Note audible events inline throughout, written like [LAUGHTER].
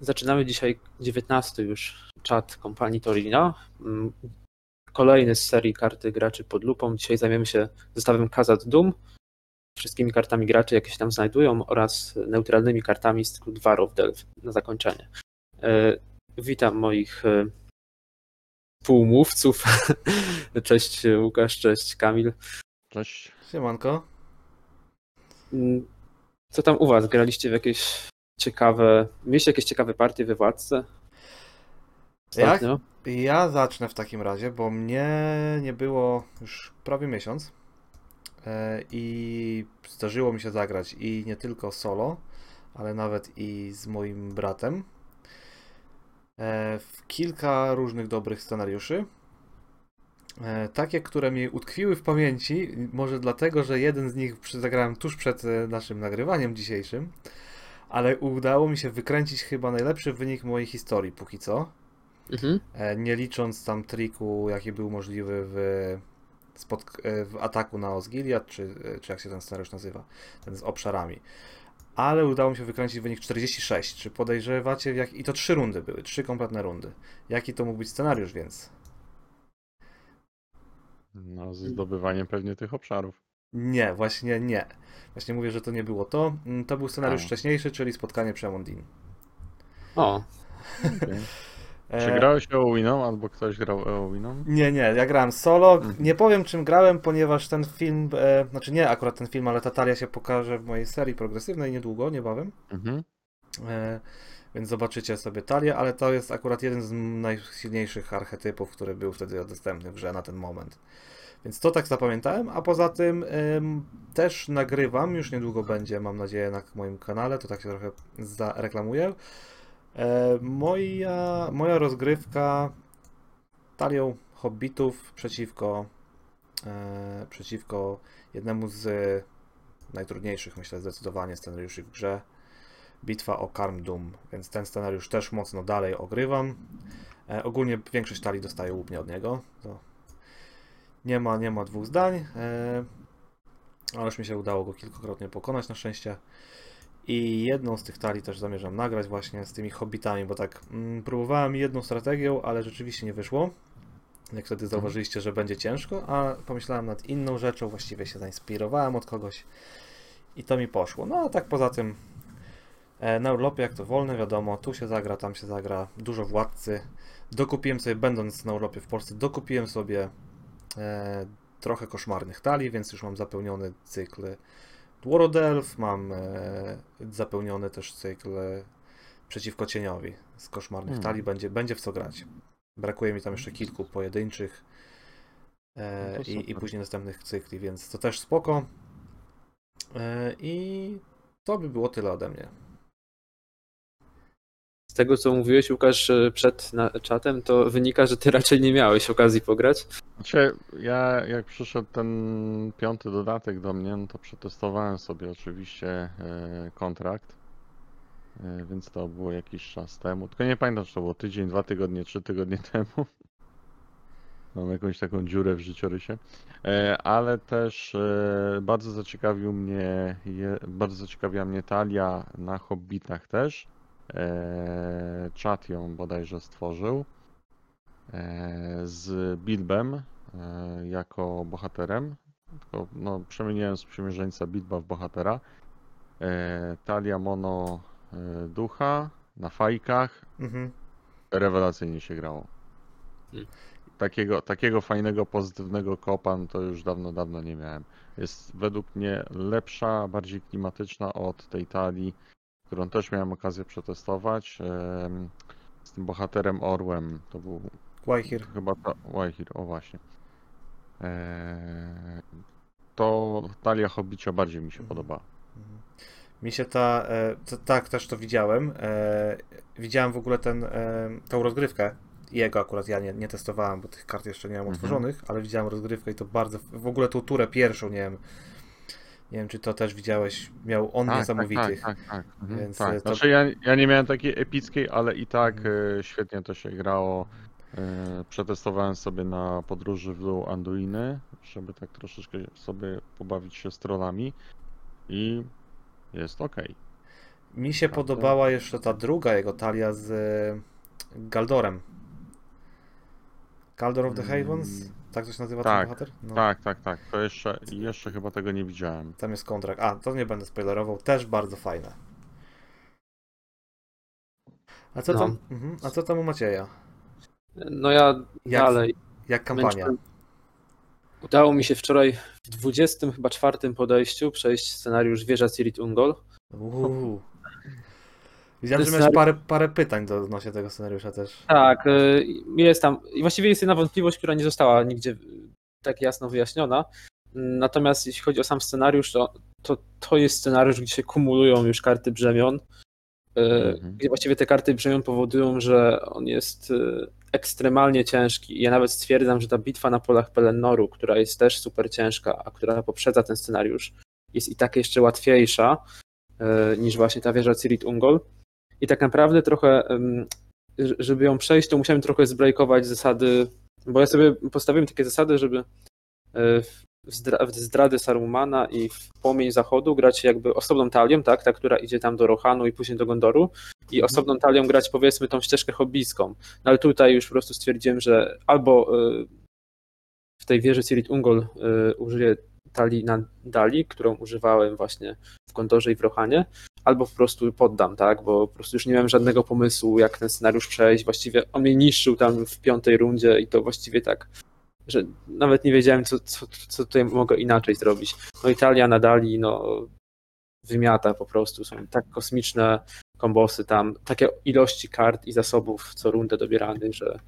Zaczynamy dzisiaj 19 już czat kompanii Torino. Mm, Kolejny z serii karty graczy pod lupą. Dzisiaj zajmiemy się zestawem Kazat Doom, wszystkimi kartami graczy, jakie się tam znajdują oraz neutralnymi kartami z cyklu Dwar of Delph na zakończenie. E, Witam moich e, półmówców. [LAUGHS] Cześć Łukasz, cześć Kamil. Cześć. Siemanko. Mm, Co tam u was? Graliście w jakieś ciekawe, mieliście jakieś ciekawe partie we Władce? Ostatnio? Ja zacznę w takim razie, bo mnie nie było już prawie miesiąc e, i zdarzyło mi się zagrać i nie tylko solo, ale nawet i z moim bratem e, w kilka różnych dobrych scenariuszy. E, Takie, które mi utkwiły w pamięci, może dlatego, że jeden z nich zagrałem tuż przed naszym nagrywaniem dzisiejszym, ale udało mi się wykręcić chyba najlepszy wynik mojej historii póki co. Mhm. E, Nie licząc tam triku, jaki był możliwy w, e, w ataku na Osgiliad, czy, e, czy jak się ten scenariusz nazywa, ten z obszarami. Ale udało mi się wykręcić wynik 46. Czy podejrzewacie, w jak... i to trzy rundy były, trzy kompletne rundy. Jaki to mógł być scenariusz więc? No, ze zdobywaniem pewnie tych obszarów. Nie, właśnie nie. Właśnie mówię, że to nie było to. Mm, To był scenariusz A. wcześniejszy, czyli spotkanie przy Amondin. O, Okay. E, Czy grałeś Eowiną, albo ktoś grał Eowiną? Nie, nie, ja grałem solo. Mhm. Nie powiem czym grałem, ponieważ ten film, e, znaczy nie akurat ten film, ale ta talia się pokaże w mojej serii progresywnej niedługo, niebawem. Mhm. E, więc zobaczycie sobie talię, ale to jest akurat jeden z najsilniejszych archetypów, który był wtedy dostępny w grze na ten moment. Więc to tak zapamiętałem, a poza tym em, też nagrywam, już niedługo będzie, mam nadzieję, na moim kanale, to tak się trochę zareklamuję. E, moja, moja rozgrywka talią hobbitów przeciwko, e, przeciwko jednemu z najtrudniejszych, myślę, zdecydowanie scenariuszy w grze. Bitwa o Karm Doom, więc ten scenariusz też mocno dalej ogrywam. E, ogólnie większość talii dostaje łupnie od niego. To nie ma, nie ma dwóch zdań. E, ale już mi się udało go kilkukrotnie pokonać na szczęście. I jedną z tych talii też zamierzam nagrać właśnie z tymi hobbitami, bo tak mm, próbowałem jedną strategią, ale rzeczywiście nie wyszło. Jak wtedy zauważyliście, że będzie ciężko, a pomyślałem nad inną rzeczą, właściwie się zainspirowałem od kogoś i to mi poszło. No a tak poza tym e, na urlopie jak to wolne, wiadomo, tu się zagra, tam się zagra, dużo władcy. Dokupiłem sobie, będąc na urlopie w Polsce, dokupiłem sobie trochę koszmarnych talii, więc już mam zapełniony cykl Dworodelf, mam e, zapełniony też cykl e, przeciwko cieniowi z koszmarnych Hmm. talii, będzie, będzie w co grać. Brakuje mi tam jeszcze kilku pojedynczych e, No i, i później następnych cykli, więc to też spoko. E, I to by było tyle ode mnie. Z tego co mówiłeś Łukasz e, przed czatem, to wynika, że ty raczej nie miałeś okazji pograć. Znaczy, ja jak przyszedł ten piąty dodatek do mnie, no to przetestowałem sobie oczywiście e, kontrakt. E, więc to było jakiś czas temu. Tylko nie pamiętam, czy to było tydzień, dwa tygodnie, trzy tygodnie [LAUGHS] temu. Mam jakąś taką dziurę w życiorysie. Ale też bardzo zaciekawił mnie, bardzo zaciekawiła mnie talia na Hobbitach też. E, czat ją bodajże stworzył e, z Bilbem e, jako bohaterem. Tylko no, przemieniłem z przymierzeńca Bilba w bohatera. E, talia mono e, ducha na fajkach. Mhm. Rewelacyjnie się grało. Hmm. Takiego, takiego fajnego, pozytywnego kopa no to już dawno, dawno nie miałem. Jest według mnie lepsza, bardziej klimatyczna od tej talii, którą też miałem okazję przetestować. Z tym bohaterem Orłem. To był Wajhir. Chyba ta Wajhir, o właśnie. Eee, to talia Hobbicia bardziej mi się Mhm. podoba. Mhm. Mi się ta, e, tak też to widziałem. E, widziałem w ogóle ten, e, tą rozgrywkę. Jego akurat ja nie, nie testowałem, bo tych kart jeszcze nie mam Mhm. otworzonych, ale widziałem rozgrywkę i to bardzo. W ogóle tą turę pierwszą, nie wiem. Nie wiem, czy to też widziałeś. Miał on niesamowitych. Tak, tak, tak. Mhm, Więc, tak. e, to- Znaczy ja, ja nie miałem takiej epickiej, ale i tak Mhm. e, świetnie to się grało. E, przetestowałem sobie na podróży w dół Anduiny, żeby tak troszeczkę sobie pobawić się z trollami i jest ok. Mi się podobała jeszcze ta druga jego talia z Galdorem. Galdor of the Havens? Tak to się nazywa tak, ten bohater? No. Tak, tak, tak. To jeszcze, jeszcze chyba tego nie widziałem. Tam jest kontrakt. A, to nie będę spoilerował. Też bardzo fajne. A co No. tam? Mhm. A co tam u Macieja? No ja Jak, dalej. jak kampania? męczyłem- Udało mi się wczoraj w 20 chyba czwartym podejściu przejść scenariusz Wieża Cirit Ungol. Uuu. Widziałem, że miałeś parę, parę pytań do odnośnie tego scenariusza też. Tak, y, jest tam. I właściwie jest jedna wątpliwość, która nie została nigdzie tak jasno wyjaśniona. Natomiast jeśli chodzi o sam scenariusz, to to, to jest scenariusz, gdzie się kumulują już karty brzemion. y, Mhm. Gdzie właściwie te karty brzemion powodują, że on jest y, ekstremalnie ciężki. Ja nawet stwierdzam, że ta bitwa na polach Pelennoru, która jest też super ciężka, a która poprzedza ten scenariusz, jest i tak jeszcze łatwiejsza niż właśnie ta wieża Cirit Ungol. I tak naprawdę trochę, żeby ją przejść, to musiałem trochę zbrajkować zasady, bo ja sobie postawiłem takie zasady, żeby y, w zdra- w zdrady Sarumana i w płomień zachodu grać jakby osobną talią, tak, ta, która idzie tam do Rohanu i później do Gondoru i osobną talią grać powiedzmy tą ścieżkę hobbyską. No ale tutaj już po prostu stwierdziłem, że albo y, w tej wieży Cirit Ungol y, użyję talii na Dali, którą używałem właśnie w Gondorze i w Rohanie, albo po prostu poddam, tak, bo po prostu już nie miałem żadnego pomysłu, jak ten scenariusz przejść. Właściwie on mnie niszczył tam w piątej rundzie i to właściwie tak, że nawet nie wiedziałem, co, co, co tutaj mogę inaczej zrobić. No Italia nadali, no wymiata po prostu, są tak kosmiczne kombosy tam, takie ilości kart i zasobów co rundę dobieranych, że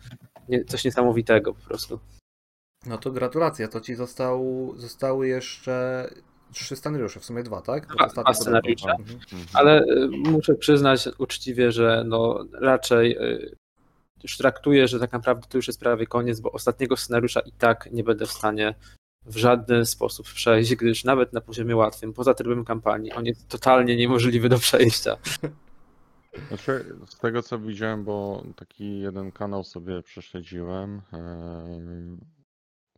nie, coś niesamowitego po prostu. No to gratulacje, to ci został, zostały jeszcze trzy scenariusze, w sumie dwa, tak? Bo Dwa- dwa scenariusze. Mhm. Mhm. Ale y, muszę przyznać uczciwie, że no raczej y, już traktuję, że tak naprawdę to już jest prawie koniec, bo ostatniego scenariusza i tak nie będę w stanie w żaden sposób przejść, gdyż nawet na poziomie łatwym, poza trybem kampanii, on jest totalnie niemożliwy do przejścia. [LAUGHS] Znaczy, z tego co widziałem, bo taki jeden kanał sobie prześledziłem.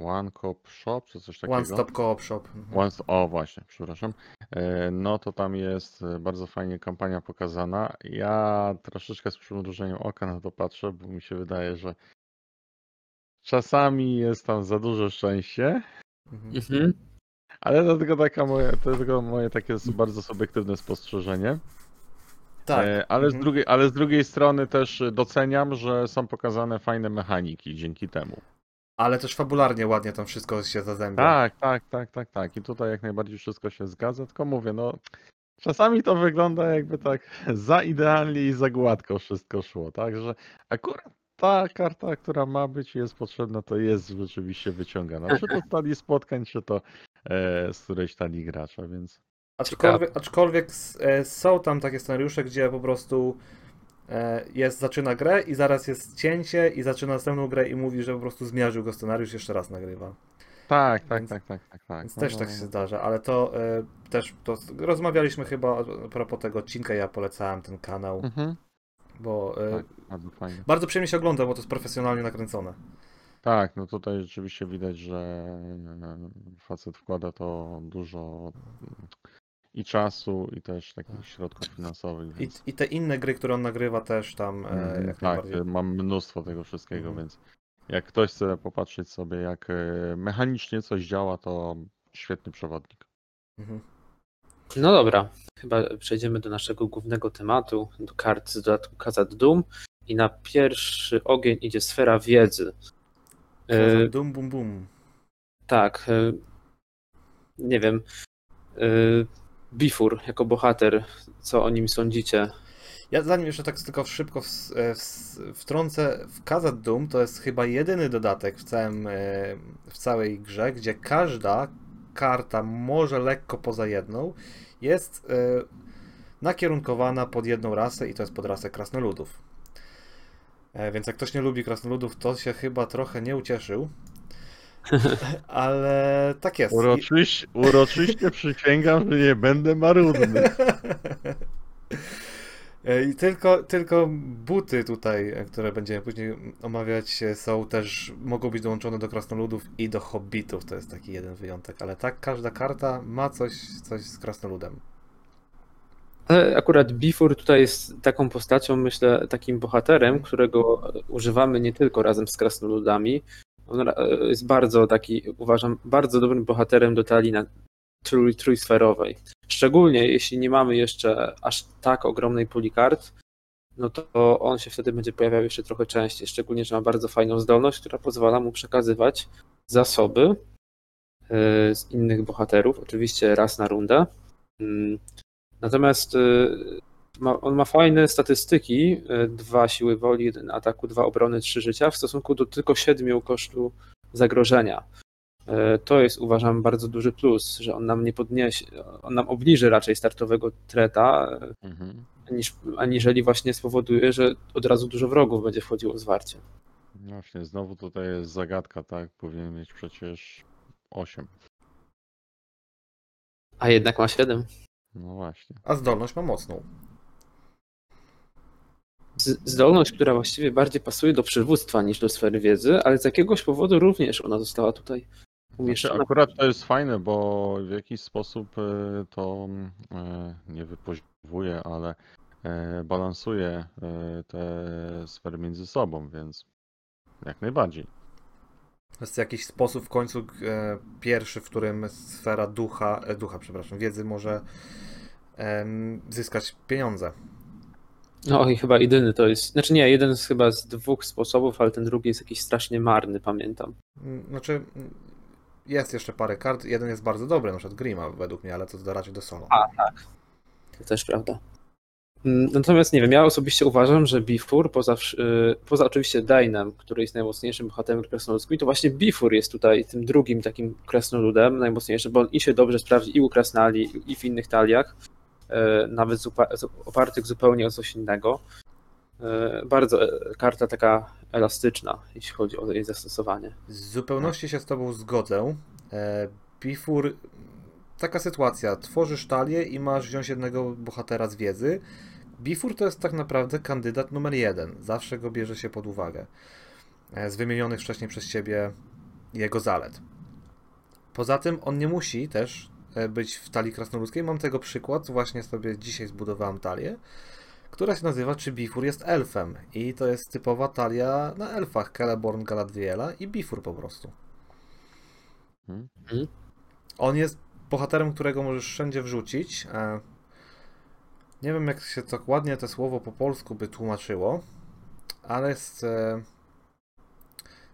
One Cop Shop, czy coś takiego. One Stop Co-op Shop. Mhm. One, o właśnie, przepraszam. E, No to tam jest e, bardzo fajnie kampania pokazana. Ja troszeczkę z przymrużeniem oka na to patrzę, bo mi się wydaje, że czasami jest tam za dużo szczęście, Mhm. Mhm. ale to tylko taka moje, to tylko moje takie s- bardzo subiektywne spostrzeżenie. Tak. E, Ale, z Mhm. drugiej, ale z drugiej strony też doceniam, że są pokazane fajne mechaniki dzięki temu. Ale też fabularnie ładnie tam wszystko się zazębia. Tak, tak, tak, tak, tak. I tutaj jak najbardziej wszystko się zgadza, tylko mówię, no czasami to wygląda jakby tak [LAUGHS] za idealnie i za gładko wszystko szło, tak, że akurat ta karta, która ma być i jest potrzebna, to jest rzeczywiście wyciągana. Czy to z talii spotkań, czy to e, z którejś talii gracza, więc Aczkolwiek, aczkolwiek s- e, są tam takie scenariusze, gdzie po prostu jest, zaczyna grę i zaraz jest cięcie i zaczyna następną grę i mówi, że po prostu zmiażdżył go scenariusz, jeszcze raz nagrywa. tak, tak, Więc- tak, tak, tak, tak. Więc No, też no, tak no. się zdarza, ale to e, też to, rozmawialiśmy chyba a propos tego odcinka, ja polecałem ten kanał, Mhm, bo e, tak, bardzo fajnie. bardzo przyjemnie się ogląda, bo to jest profesjonalnie nakręcone. Tak, no tutaj rzeczywiście widać, że e, facet wkłada to dużo i czasu, i też takich środków finansowych. I, Więc, I te inne gry, które on nagrywa też tam e, Mm, jak tak, najbardziej. mam mnóstwo tego wszystkiego, Mhm. więc jak ktoś chce popatrzeć sobie, jak e, mechanicznie coś działa, to świetny przewodnik. Mhm. No dobra, chyba przejdziemy do naszego głównego tematu, do kart z dodatku Kazat Doom i na pierwszy ogień idzie sfera wiedzy. E, Dum bum bum. tak, nie wiem, Bifur jako bohater, co o nim sądzicie? Ja zanim jeszcze tak tylko szybko w, w, wtrącę, w Kazat Doom to jest chyba jedyny dodatek w, całym, e, w całej grze, gdzie każda karta, może lekko poza jedną, jest e, nakierunkowana pod jedną rasę i to jest pod rasę krasnoludów. E, Więc jak ktoś nie lubi krasnoludów, to się chyba trochę nie ucieszył. Ale tak jest. I- Uroczyście, przysięgam, że nie będę marudny. I tylko, tylko buty tutaj, które będziemy później omawiać, są też, mogą być dołączone do krasnoludów i do hobbitów. To jest taki jeden wyjątek, ale tak, każda karta ma coś, coś z krasnoludem. Ale akurat Bifur tutaj jest taką postacią, myślę, takim bohaterem, którego używamy nie tylko razem z krasnoludami. On jest bardzo taki, uważam, bardzo dobrym bohaterem do talii trój, trójsferowej. Szczególnie jeśli nie mamy jeszcze aż tak ogromnej puli kart, no to on się wtedy będzie pojawiał jeszcze trochę częściej. Szczególnie, że ma bardzo fajną zdolność, która pozwala mu przekazywać zasoby y, z innych bohaterów, oczywiście raz na rundę. Mm, Natomiast y, ma, on ma fajne statystyki, y, dwa siły woli, jeden ataku, dwa obrony, trzy życia w stosunku do tylko siedmiu kosztu zagrożenia. Y, to jest uważam bardzo duży plus, że on nam nie podniesie, on nam obniży raczej startowego treta, mhm. niż, aniżeli właśnie spowoduje, że od razu dużo wrogów będzie wchodziło w zwarcie. Właśnie, znowu tutaj jest zagadka, tak? Powinien mieć przecież 8. A jednak ma 7. No właśnie. A zdolność ma mocną. Zdolność, która właściwie bardziej pasuje do przywództwa niż do sfery wiedzy, ale z jakiegoś powodu również ona została tutaj umieszczona. Znaczy, akurat to jest fajne, bo w jakiś sposób e, to e, nie wypoziowuje, ale e, balansuje te sfery między sobą, więc jak najbardziej. To jest jakiś sposób w końcu e, pierwszy, w którym sfera ducha, e, ducha, przepraszam, wiedzy może e, zyskać pieniądze. No i chyba jedyny to jest, znaczy nie, jeden z chyba z dwóch sposobów, ale ten drugi jest jakiś strasznie marny, pamiętam. Mm, znaczy jest jeszcze parę kart, jeden jest bardzo dobry, na przykład Grima według mnie, ale to raczej do solo. A, tak. To też prawda. Mm, natomiast nie wiem, ja osobiście uważam, że Bifur, poza, y, poza oczywiście Dainem, który jest najmocniejszym bohaterem krasnoludzkim, to właśnie Bifur jest tutaj tym drugim takim krasnoludem najmocniejszym, bo on i się dobrze sprawdzi i u krasnali, i w innych taliach, nawet opartych zupełnie o coś innego. Y, bardzo e, karta taka elastyczna, jeśli chodzi o jej zastosowanie. Z zupełności się z Tobą zgodzę. E, Bifur taka sytuacja, tworzysz talię i masz wziąć jednego bohatera z wiedzy, Bifur to jest tak naprawdę kandydat numer jeden. Zawsze go bierze się pod uwagę. E, z wymienionych wcześniej przez ciebie jego zalet. Poza tym on nie musi też e, być w talii krasnoludzkiej. Mam tego przykład, właśnie sobie dzisiaj zbudowałem talię, która się nazywa Czy Bifur jest elfem? I to jest typowa talia na elfach Celeborn, Galadriela i Bifur po prostu. Hmm. On jest bohaterem, którego możesz wszędzie wrzucić. E, nie wiem, jak się dokładnie to słowo po polsku by tłumaczyło, ale z, e,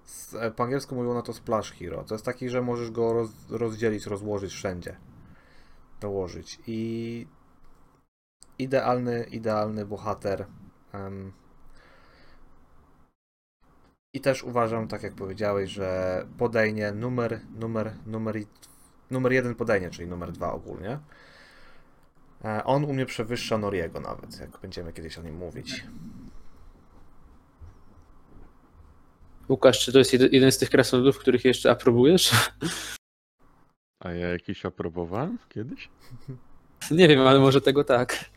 z, e, po angielsku mówią na to splash hero. To jest taki, że możesz go roz, rozdzielić, rozłożyć wszędzie. Dołożyć. I idealny, idealny bohater. I też uważam, tak jak powiedziałeś, że podejnie numer, numer, numer, numer jeden podejnie, czyli numer dwa ogólnie. E, on u mnie przewyższa Noriego nawet, jak będziemy kiedyś o nim mówić. Łukasz, czy to jest jeden z tych krasnoludów, których jeszcze aprobujesz? A ja jakiś aprobowałem kiedyś? Nie wiem, ale może tego tak.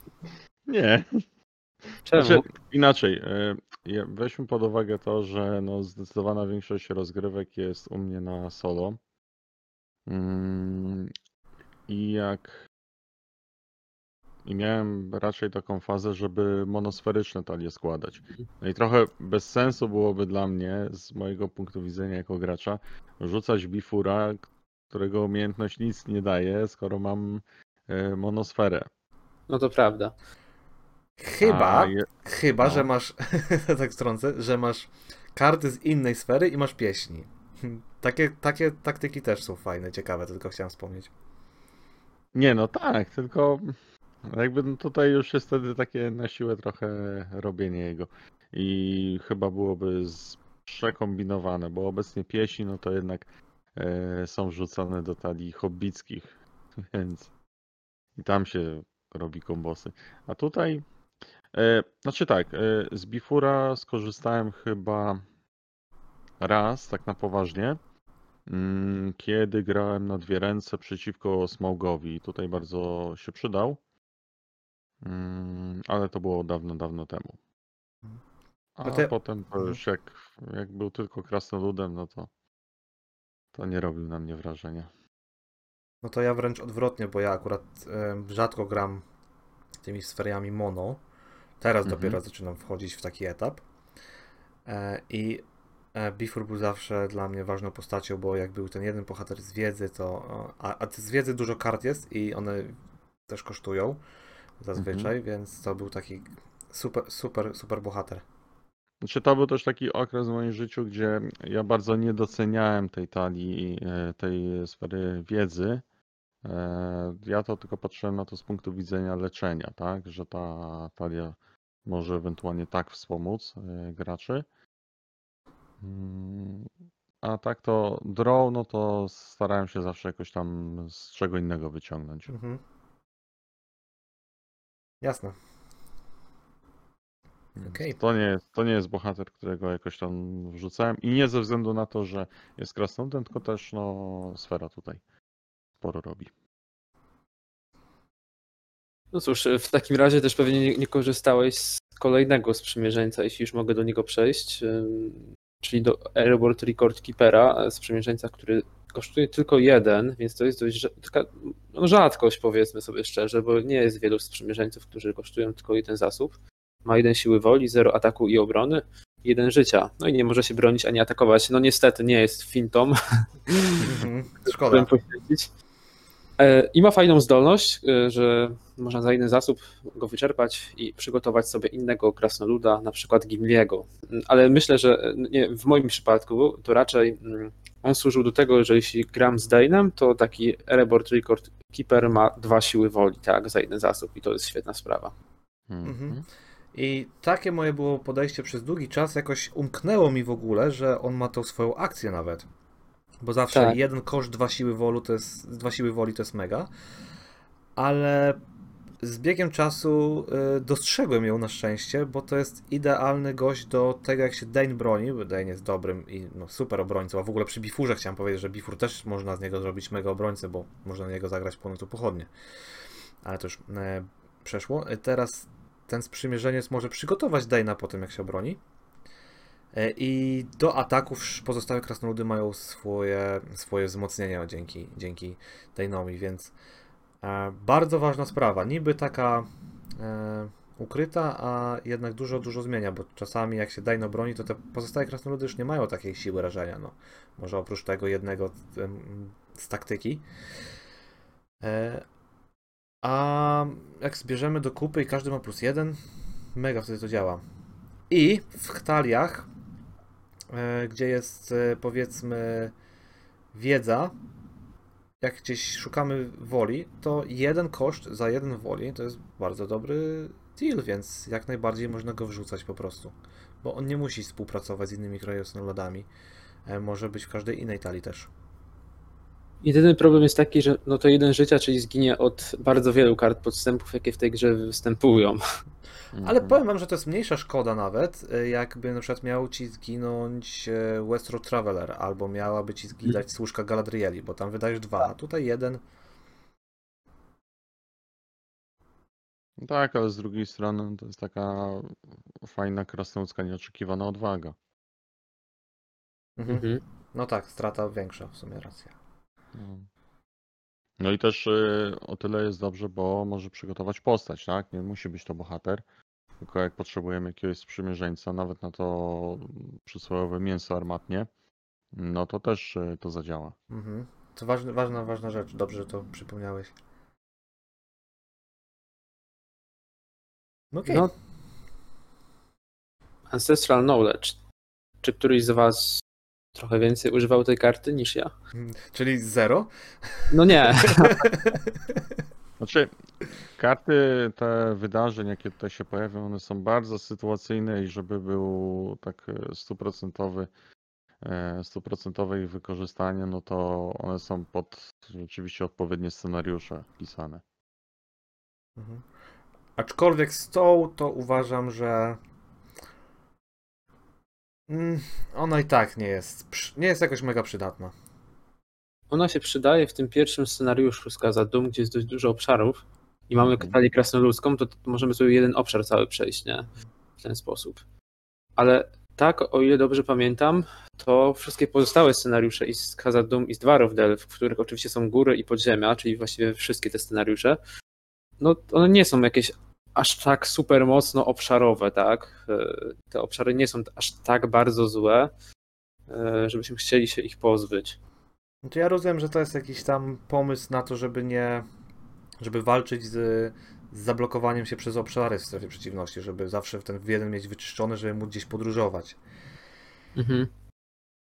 Nie. Czemu? Znaczy, inaczej. E, weźmy pod uwagę to, że no zdecydowana większość rozgrywek jest u mnie na solo. Mm, I jak i miałem raczej taką fazę, żeby monosferyczne talie składać. No i trochę bez sensu byłoby dla mnie, z mojego punktu widzenia jako gracza, rzucać bifura, którego umiejętność nic nie daje, skoro mam e, monosferę. No to prawda. Chyba, je... chyba, no. że masz, [LAUGHS] tak strącę, że masz karty z innej sfery i masz pieśni. Takie, takie taktyki też są fajne, ciekawe, tylko chciałem wspomnieć. Nie, no tak, tylko jakby no tutaj już jest wtedy takie na siłę trochę robienie jego. I chyba byłoby przekombinowane, bo obecnie piesi, no to jednak są wrzucane do talii hobbickich, [LAUGHS] więc i tam się robi kombosy. A tutaj, e, znaczy tak, e, z Bifura skorzystałem chyba raz, tak na poważnie, mm, kiedy grałem na dwie ręce przeciwko Smaugowi. Tutaj bardzo się przydał. Mm, ale to było dawno, dawno temu. A te... potem to mhm. już jak, jak był tylko krasnoludem, no to to nie robił na mnie wrażenia. No to ja wręcz odwrotnie, bo ja akurat rzadko gram tymi sferami mono. Teraz Mhm. dopiero zaczynam wchodzić w taki etap. E, I e, Bifur był zawsze dla mnie ważną postacią, bo jak był ten jeden bohater z wiedzy, to. A, a z wiedzy dużo kart jest i one też kosztują zazwyczaj, więc to był taki super, super, super bohater. Znaczy to był też taki okres w moim życiu, gdzie ja bardzo nie doceniałem tej talii, e, tej sfery wiedzy. E, Ja to tylko patrzyłem na to z punktu widzenia leczenia, tak? Że ta talia może ewentualnie tak wspomóc e, graczy. Mm, A tak to draw, no to starałem się zawsze jakoś tam z czego innego wyciągnąć. Mhm. Jasne. Więc Okej. To, nie jest, to nie jest bohater, którego jakoś tam wrzucałem i nie ze względu na to, że jest krasnoludem, tylko też no sfera tutaj sporo robi. No cóż, w takim razie też pewnie nie, nie korzystałeś z kolejnego sprzymierzeńca, jeśli już mogę do niego przejść, czyli do Airport Record Keepera, e, sprzymierzeńca, który kosztuje tylko jeden, więc to jest dość taka no, rzadkość, powiedzmy sobie szczerze, bo nie jest wielu sprzymierzeńców, którzy kosztują tylko jeden zasób. Ma jeden siły woli, zero ataku i obrony, jeden życia. No i nie może się bronić ani atakować. No niestety nie jest fintą, Mhm. [LAUGHS] Szkoda. Poświęcić. E, I ma fajną zdolność, e, że można za jeden zasób go wyczerpać i przygotować sobie innego krasnoluda, na przykład Gimliego. Mm, Ale myślę, że e, nie, w moim przypadku to raczej mm, on służył do tego, że jeśli gram z Dane'em, to taki Erebor Record Keeper ma dwa siły woli, tak, za jeden zasób i to jest świetna sprawa. Mhm. I takie moje było podejście przez długi czas. Jakoś umknęło mi w ogóle, że on ma tą swoją akcję nawet. Bo zawsze Tak. jeden koszt, dwa siły woli to jest, dwa siły woli to jest mega. Ale z biegiem czasu y, dostrzegłem ją na szczęście, bo to jest idealny gość do tego, jak się Dane broni, bo Dane jest dobrym i no, super obrońcą, a w ogóle przy Bifurze chciałem powiedzieć, że Bifur też można z niego zrobić mega obrońcę, bo można na niego zagrać punktu pochodnie. Ale to już e, przeszło. E, Teraz ten sprzymierzeniec może przygotować Dane'a po tym, jak się obroni. E, I do ataków pozostałe krasnoludy mają swoje, swoje wzmocnienia dzięki, dzięki Dane'owi, więc e, bardzo ważna sprawa. Niby taka e, ukryta, a jednak dużo, dużo zmienia, bo czasami jak się Dane obroni, to te pozostałe krasnoludy już nie mają takiej siły rażenia. No. Może oprócz tego jednego z taktyki. A jak zbierzemy do kupy i każdy ma plus jeden, mega wtedy to działa. I w taliach, e, gdzie jest e, powiedzmy wiedza, jak gdzieś szukamy woli, to jeden koszt za jeden woli to jest bardzo dobry deal, więc jak najbardziej można go wrzucać po prostu. Bo on nie musi współpracować z innymi krajosnolodami. E, Może być w każdej innej talii też. Jedyny problem jest taki, że no to jeden życia, czyli zginie od bardzo wielu kart podstępów, jakie w tej grze występują. Ale Mhm. powiem wam, że to jest mniejsza szkoda nawet, jakby na przykład miał ci zginąć e, Westroad Traveler, albo miałaby ci zginąć służka Galadrieli, bo tam wydajesz dwa, a tutaj jeden. Tak, ale z drugiej strony to jest taka fajna, krasnoludzka, nieoczekiwana odwaga. Mhm. Mhm. No tak, strata większa, w sumie racja. No. I też y, o tyle jest dobrze, bo może przygotować postać, tak? Nie musi być to bohater, tylko jak potrzebujemy jakiegoś sprzymierzeńca, nawet na to przysłowiowe mięso armatnie, no to też y, to zadziała. Mhm. To ważna, ważna, ważna rzecz, dobrze, że to przypomniałeś. No okej. No. Ancestral Knowledge. Czy któryś z Was trochę więcej używał tej karty niż ja? Czyli zero? No nie. [LAUGHS] Znaczy, karty te wydarzeń, jakie tutaj się pojawią, one są bardzo sytuacyjne i żeby był tak e, stuprocentowy, e, stuprocentowe ich wykorzystanie, no to one są pod rzeczywiście odpowiednie scenariusze pisane. Mhm. Aczkolwiek z tą to uważam, że mm, ona i tak nie jest, nie jest jakoś mega przydatna. Ona się przydaje w tym pierwszym scenariuszu z Kaza Doom, gdzie jest dość dużo obszarów i mamy Mhm. talię krasnoludzką, to, to możemy sobie jeden obszar cały przejść, nie? W ten sposób. Ale tak, o ile dobrze pamiętam, to wszystkie pozostałe scenariusze i z Kaza Doom i z Dwarf Delve, w których oczywiście są góry i podziemia, czyli właściwie wszystkie te scenariusze, no one nie są jakieś aż tak super mocno obszarowe, tak? E, te obszary nie są aż tak bardzo złe, e, żebyśmy chcieli się ich pozbyć. No to ja rozumiem, że to jest jakiś tam pomysł na to, żeby nie, żeby walczyć z, z zablokowaniem się przez obszary w strefie przeciwności, żeby zawsze ten jeden mieć wyczyszczony, żeby móc gdzieś podróżować. Mhm.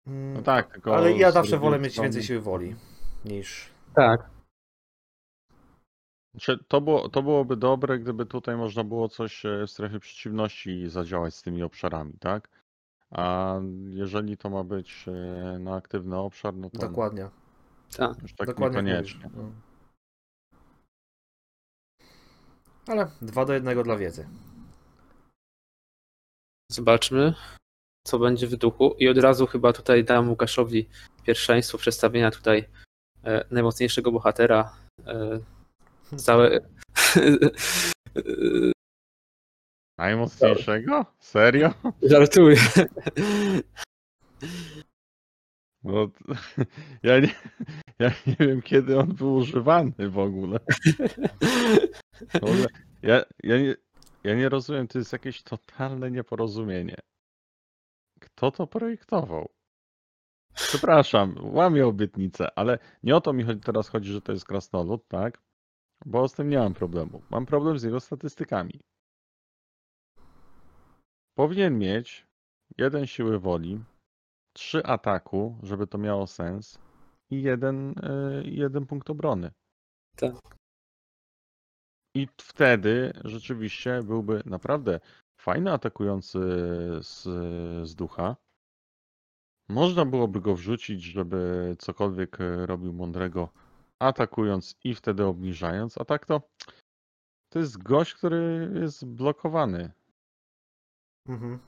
Mm, No tak, tylko... Ale ja zawsze wolę mieć więcej siły woli niż. Tak. Znaczy, to, było, to byłoby dobre, gdyby tutaj można było coś e, w strefie przeciwności zadziałać z tymi obszarami, tak? A jeżeli to ma być e, na aktywny obszar, no to Dokładnie. Tak. już tak dokładnie jak niekoniecznie. no. Ale 2 do 1 dla wiedzy. Zobaczmy, co będzie w duchu. I od razu chyba tutaj dam Łukaszowi pierwszeństwo przedstawienia tutaj e, najmocniejszego bohatera. E, całe. Najmocniejszego? Serio? Żartuję. No, [LAUGHS] ja nie, ja nie wiem, kiedy on był używany w ogóle. W ogóle ja, ja, nie, ja nie rozumiem, to jest jakieś totalne nieporozumienie. Kto to projektował? Przepraszam, łamię obietnicę, ale nie o to mi chodzi, teraz chodzi, że to jest krasnolud, tak? Bo z tym nie mam problemu. Mam problem z jego statystykami. Powinien mieć jeden siły woli, trzy ataku, żeby to miało sens i jeden, yy, jeden punkt obrony. Tak. I wtedy rzeczywiście byłby naprawdę fajny atakujący z, z ducha. Można byłoby go wrzucić, żeby cokolwiek e, robił mądrego, atakując i wtedy obniżając. A tak to to jest gość, który jest blokowany. Mhm.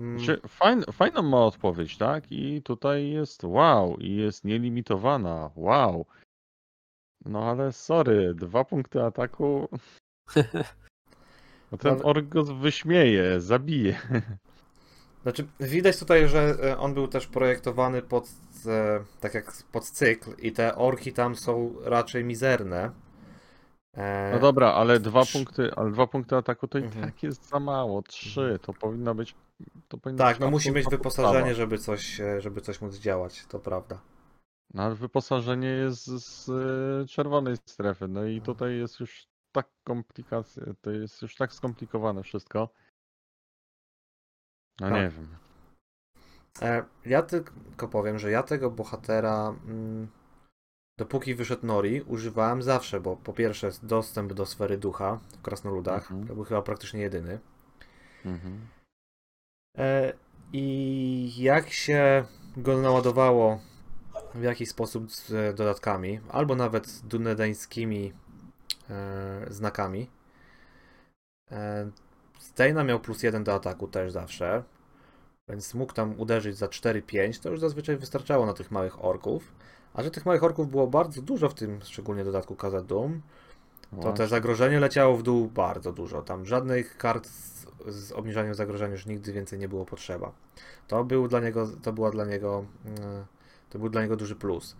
Mm, Znaczy, fajn, fajną ma odpowiedź, tak? I tutaj jest wow, i jest nielimitowana. Wow. No ale sorry, dwa punkty ataku. [LAUGHS] No ten ork go wyśmieje, zabije. Znaczy, widać tutaj, że e, on był też projektowany pod, e, tak jak pod cykl i te orki tam są raczej mizerne. E, No dobra, ale dwa punkty, ale dwa punkty ataku to i Mhm. tak jest za mało. Trzy, to powinno być. To powinno tak, być no musi mieć wyposażenie, podstawa. żeby coś, żeby coś móc działać, to prawda. No ale wyposażenie jest z y, czerwonej strefy. No i tutaj jest już tak komplikacja, to jest już tak skomplikowane wszystko. No Tak. nie wiem. E, Ja tylko powiem, że ja tego bohatera, mm, dopóki wyszedł Nori, używałem zawsze, bo po pierwsze jest dostęp do sfery ducha w Krasnoludach, Mhm. to był chyba praktycznie jedyny. Mhm. E, I jak się go naładowało w jakiś sposób z e, dodatkami, albo nawet dunedańskimi znakami, Steina miał plus jeden do ataku też zawsze, więc mógł tam uderzyć za 4-5, to już zazwyczaj wystarczało na tych małych orków. A że tych małych orków było bardzo dużo w tym, szczególnie dodatku Kaza Doom, to te zagrożenie leciało w dół bardzo dużo. Tam żadnych kart z, z obniżaniem zagrożenia już nigdy więcej nie było potrzeba. To był dla niego, to była dla niego, mm, to był dla niego duży plus.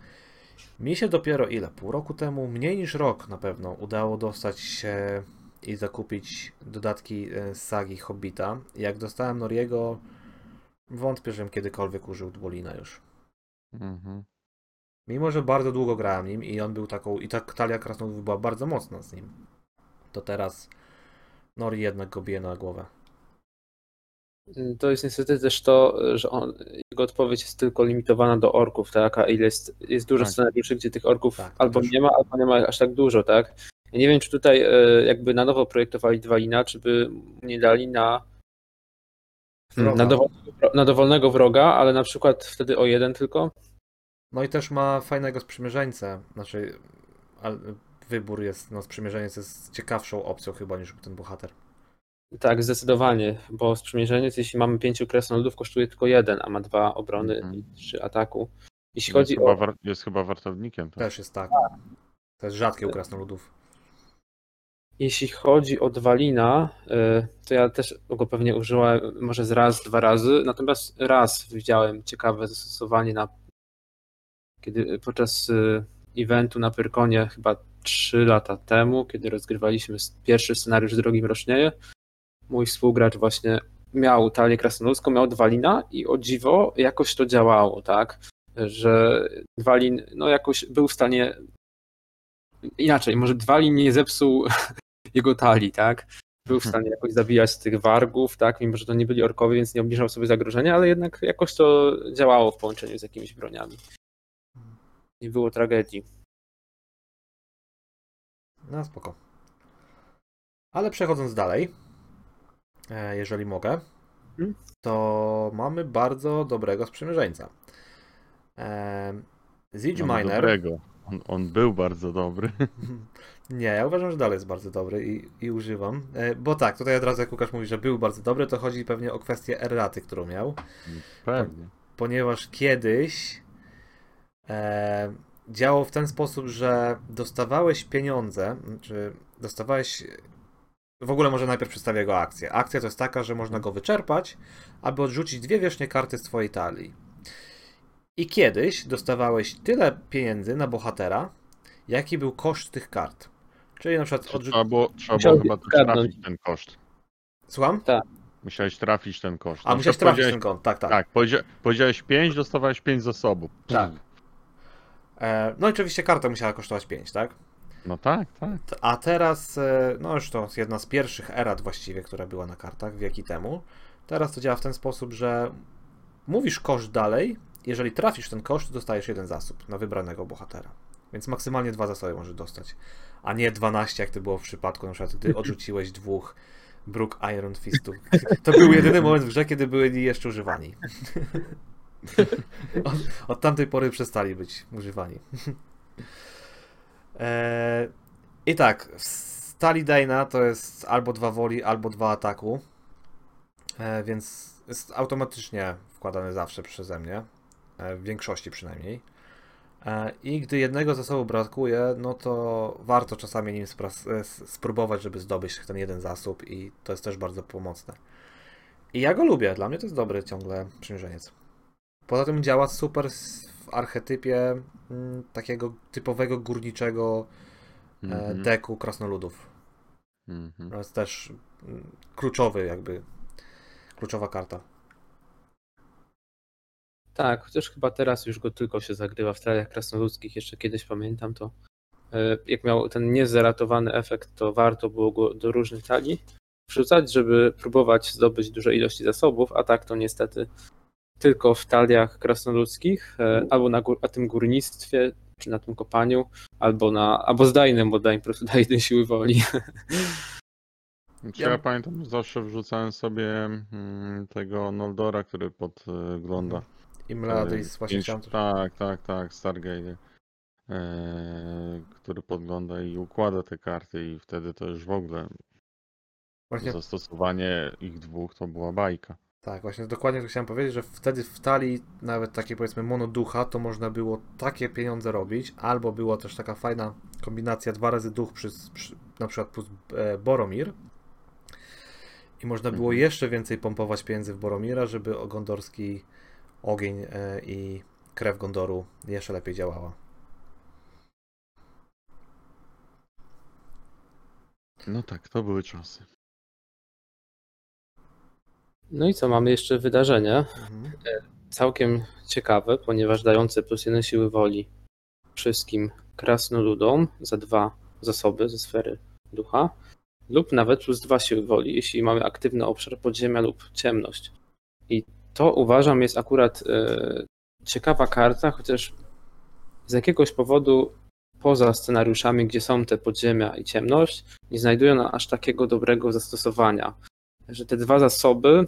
Mi się dopiero ile? Pół roku temu, mniej niż rok na pewno, udało dostać się i zakupić dodatki e, z sagi Hobbita. Jak dostałem Noriego, wątpię, żebym kiedykolwiek użył Dwolina już. Mhm. Mimo, że bardzo długo grałem nim i on był taką, i ta talia krasnoludów była bardzo mocna z nim, to teraz Nori jednak go bije na głowę. To jest niestety też to, że on, jego odpowiedź jest tylko limitowana do orków, tak? A ile jest, jest dużo Tak. scenariuszy, gdzie tych orków Tak, albo też. nie ma, albo nie ma aż tak dużo, tak? Ja nie wiem, czy tutaj e, jakby na nowo projektowali Dwalina, czy by nie dali na, na, dowolnego, na dowolnego wroga, ale na przykład wtedy o jeden tylko. No i też ma fajnego sprzymierzeńcę, znaczy wybór jest, no sprzymierzeniec jest ciekawszą opcją chyba niż ten bohater. Tak, zdecydowanie, bo sprzymierzeniec, jeśli mamy pięciu krasnoludów, kosztuje tylko jeden, a ma dwa obrony Mhm. i trzy ataku. Jeśli Jest, chodzi chyba o. war, jest chyba wartownikiem. Tak? Też jest tak. To jest rzadkie u krasnoludów. Jeśli chodzi o Dwalina, y, to ja też go pewnie użyłem może z raz, dwa razy, natomiast raz widziałem ciekawe zastosowanie na kiedy podczas y, eventu na Pyrkonie chyba 3 lata temu, kiedy rozgrywaliśmy pierwszy scenariusz Drogi Mrocznieje. Mój współgracz właśnie miał talię krasnoludzką, miał Dwalina i o dziwo jakoś to działało, tak? Że Dwalin no jakoś był w stanie inaczej, może Dwalin nie zepsuł [LAUGHS] jego talii, tak? Był w stanie jakoś zabijać tych wargów, tak? Mimo, że to nie byli orkowie, więc nie obniżał sobie zagrożenia, ale jednak jakoś to działało w połączeniu z jakimiś broniami. Nie było tragedii. No spoko. Ale przechodząc dalej, e, jeżeli mogę, Mhm. to mamy bardzo dobrego sprzymierzeńca. E, Siege Mamy Miner. dobrego. On, on był bardzo dobry. [LAUGHS] Nie, ja uważam, że dalej jest bardzo dobry i, i używam. E, Bo tak, tutaj od razu jak Łukasz mówi, że był bardzo dobry, to chodzi pewnie o kwestię erraty, którą miał. Pewnie. Ponieważ kiedyś e, działał w ten sposób, że dostawałeś pieniądze, czy dostawałeś. W ogóle może najpierw przedstawię jego akcję. Akcja to jest taka, że można go wyczerpać, aby odrzucić dwie wierzchnie karty z twojej talii. I kiedyś dostawałeś tyle pieniędzy na bohatera, jaki był koszt tych kart. Czyli na przykład odrzucić. Trzeba było, trzeba było chyba trafić ten koszt. Słucham? Musiałeś trafić ten koszt. A musiałeś trafić ten kąt, tak, tak. Tak, powiedzia- powiedziałeś 5, dostawałeś 5 zasobów. Tak. E, no i oczywiście karta musiała kosztować 5, tak? No tak, tak. A teraz, e, no już to jest jedna z pierwszych erat właściwie, która była na kartach wieki temu. Teraz to działa w ten sposób, że mówisz koszt dalej, jeżeli trafisz ten koszt, to dostajesz jeden zasób na wybranego bohatera. Więc maksymalnie dwa zasoby możesz dostać, a nie 12, jak to było w przypadku na przykład, gdy [LAUGHS] odrzuciłeś dwóch Brook Iron Fistów. To był jedyny moment w grze, kiedy byli jeszcze używani. [LAUGHS] Od, od tamtej pory przestali być używani. Eee, I tak, w stali Daina to jest albo dwa woli, albo dwa ataku. E, więc jest automatycznie wkładany zawsze przeze mnie. E, w większości przynajmniej. E, I gdy jednego zasobu brakuje, no to warto czasami nim e, spróbować, żeby zdobyć ten jeden zasób i to jest też bardzo pomocne. I ja go lubię, dla mnie to jest dobry ciągle przymierzeniec. Poza tym działa super w archetypie mm, takiego typowego górniczego e, Mhm, deku krasnoludów. mhm. To jest też mm, kluczowy jakby, kluczowa karta. Tak, chociaż chyba teraz już go tylko się zagrywa w taliach krasnoludzkich. Jeszcze kiedyś pamiętam to. e, Jak miał ten niezeratowany efekt, to warto było go do różnych talii wrzucać, żeby próbować zdobyć duże ilości zasobów, a tak to niestety tylko w taliach krasnoludzkich, e, albo na, gór, na tym górnictwie, czy na tym kopaniu, albo na, albo z Dainem, bo Dain po prostu [LAUGHS] daje tej siły woli. Ja- ja... pamiętam, że zawsze wrzucałem sobie mm, tego Noldora, który podgląda. I Mlady E, właśnie pięć- chciałem... Tak, tak, tak, Stargate. E, który podgląda i układa te karty i wtedy to już w ogóle Właśnie, zastosowanie ich dwóch to była bajka. tak, właśnie dokładnie to chciałem powiedzieć, że wtedy w talii nawet takiej powiedzmy monoducha to można było takie pieniądze robić, albo była też taka fajna kombinacja dwa razy duch przy, przy na przykład plus e, Boromir i można było Mhm. jeszcze więcej pompować pieniędzy w Boromira, żeby gondorski ogień e, i krew Gondoru jeszcze lepiej działała. No tak, to były czasy. No i co, mamy jeszcze wydarzenie, Mhm. całkiem ciekawe, ponieważ dające plus jeden siły woli wszystkim krasnoludom za dwa zasoby ze sfery ducha lub nawet plus dwa siły woli, jeśli mamy aktywny obszar podziemia lub ciemność. I to uważam jest akurat e, ciekawa karta, chociaż z jakiegoś powodu poza scenariuszami, gdzie są te podziemia i ciemność, nie znajdują na aż takiego dobrego zastosowania. Że te dwa zasoby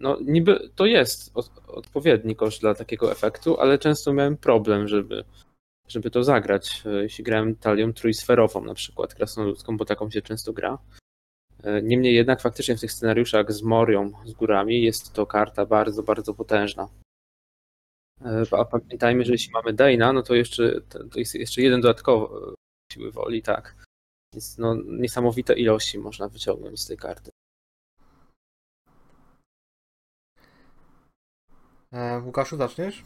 no niby to jest od, odpowiedni koszt dla takiego efektu, ale często miałem problem, żeby, żeby to zagrać, e, jeśli grałem talią trójsferową, na przykład krasnoludzką, bo taką się często gra. E, Niemniej jednak faktycznie w tych scenariuszach z Morią, z górami jest to karta bardzo, bardzo potężna. E, A pamiętajmy, że jeśli mamy Daina, no to jeszcze to to jest jeszcze jeden dodatkowy siły woli, tak. Więc no, niesamowite ilości można wyciągnąć z tej karty. E, Łukaszu, zaczniesz?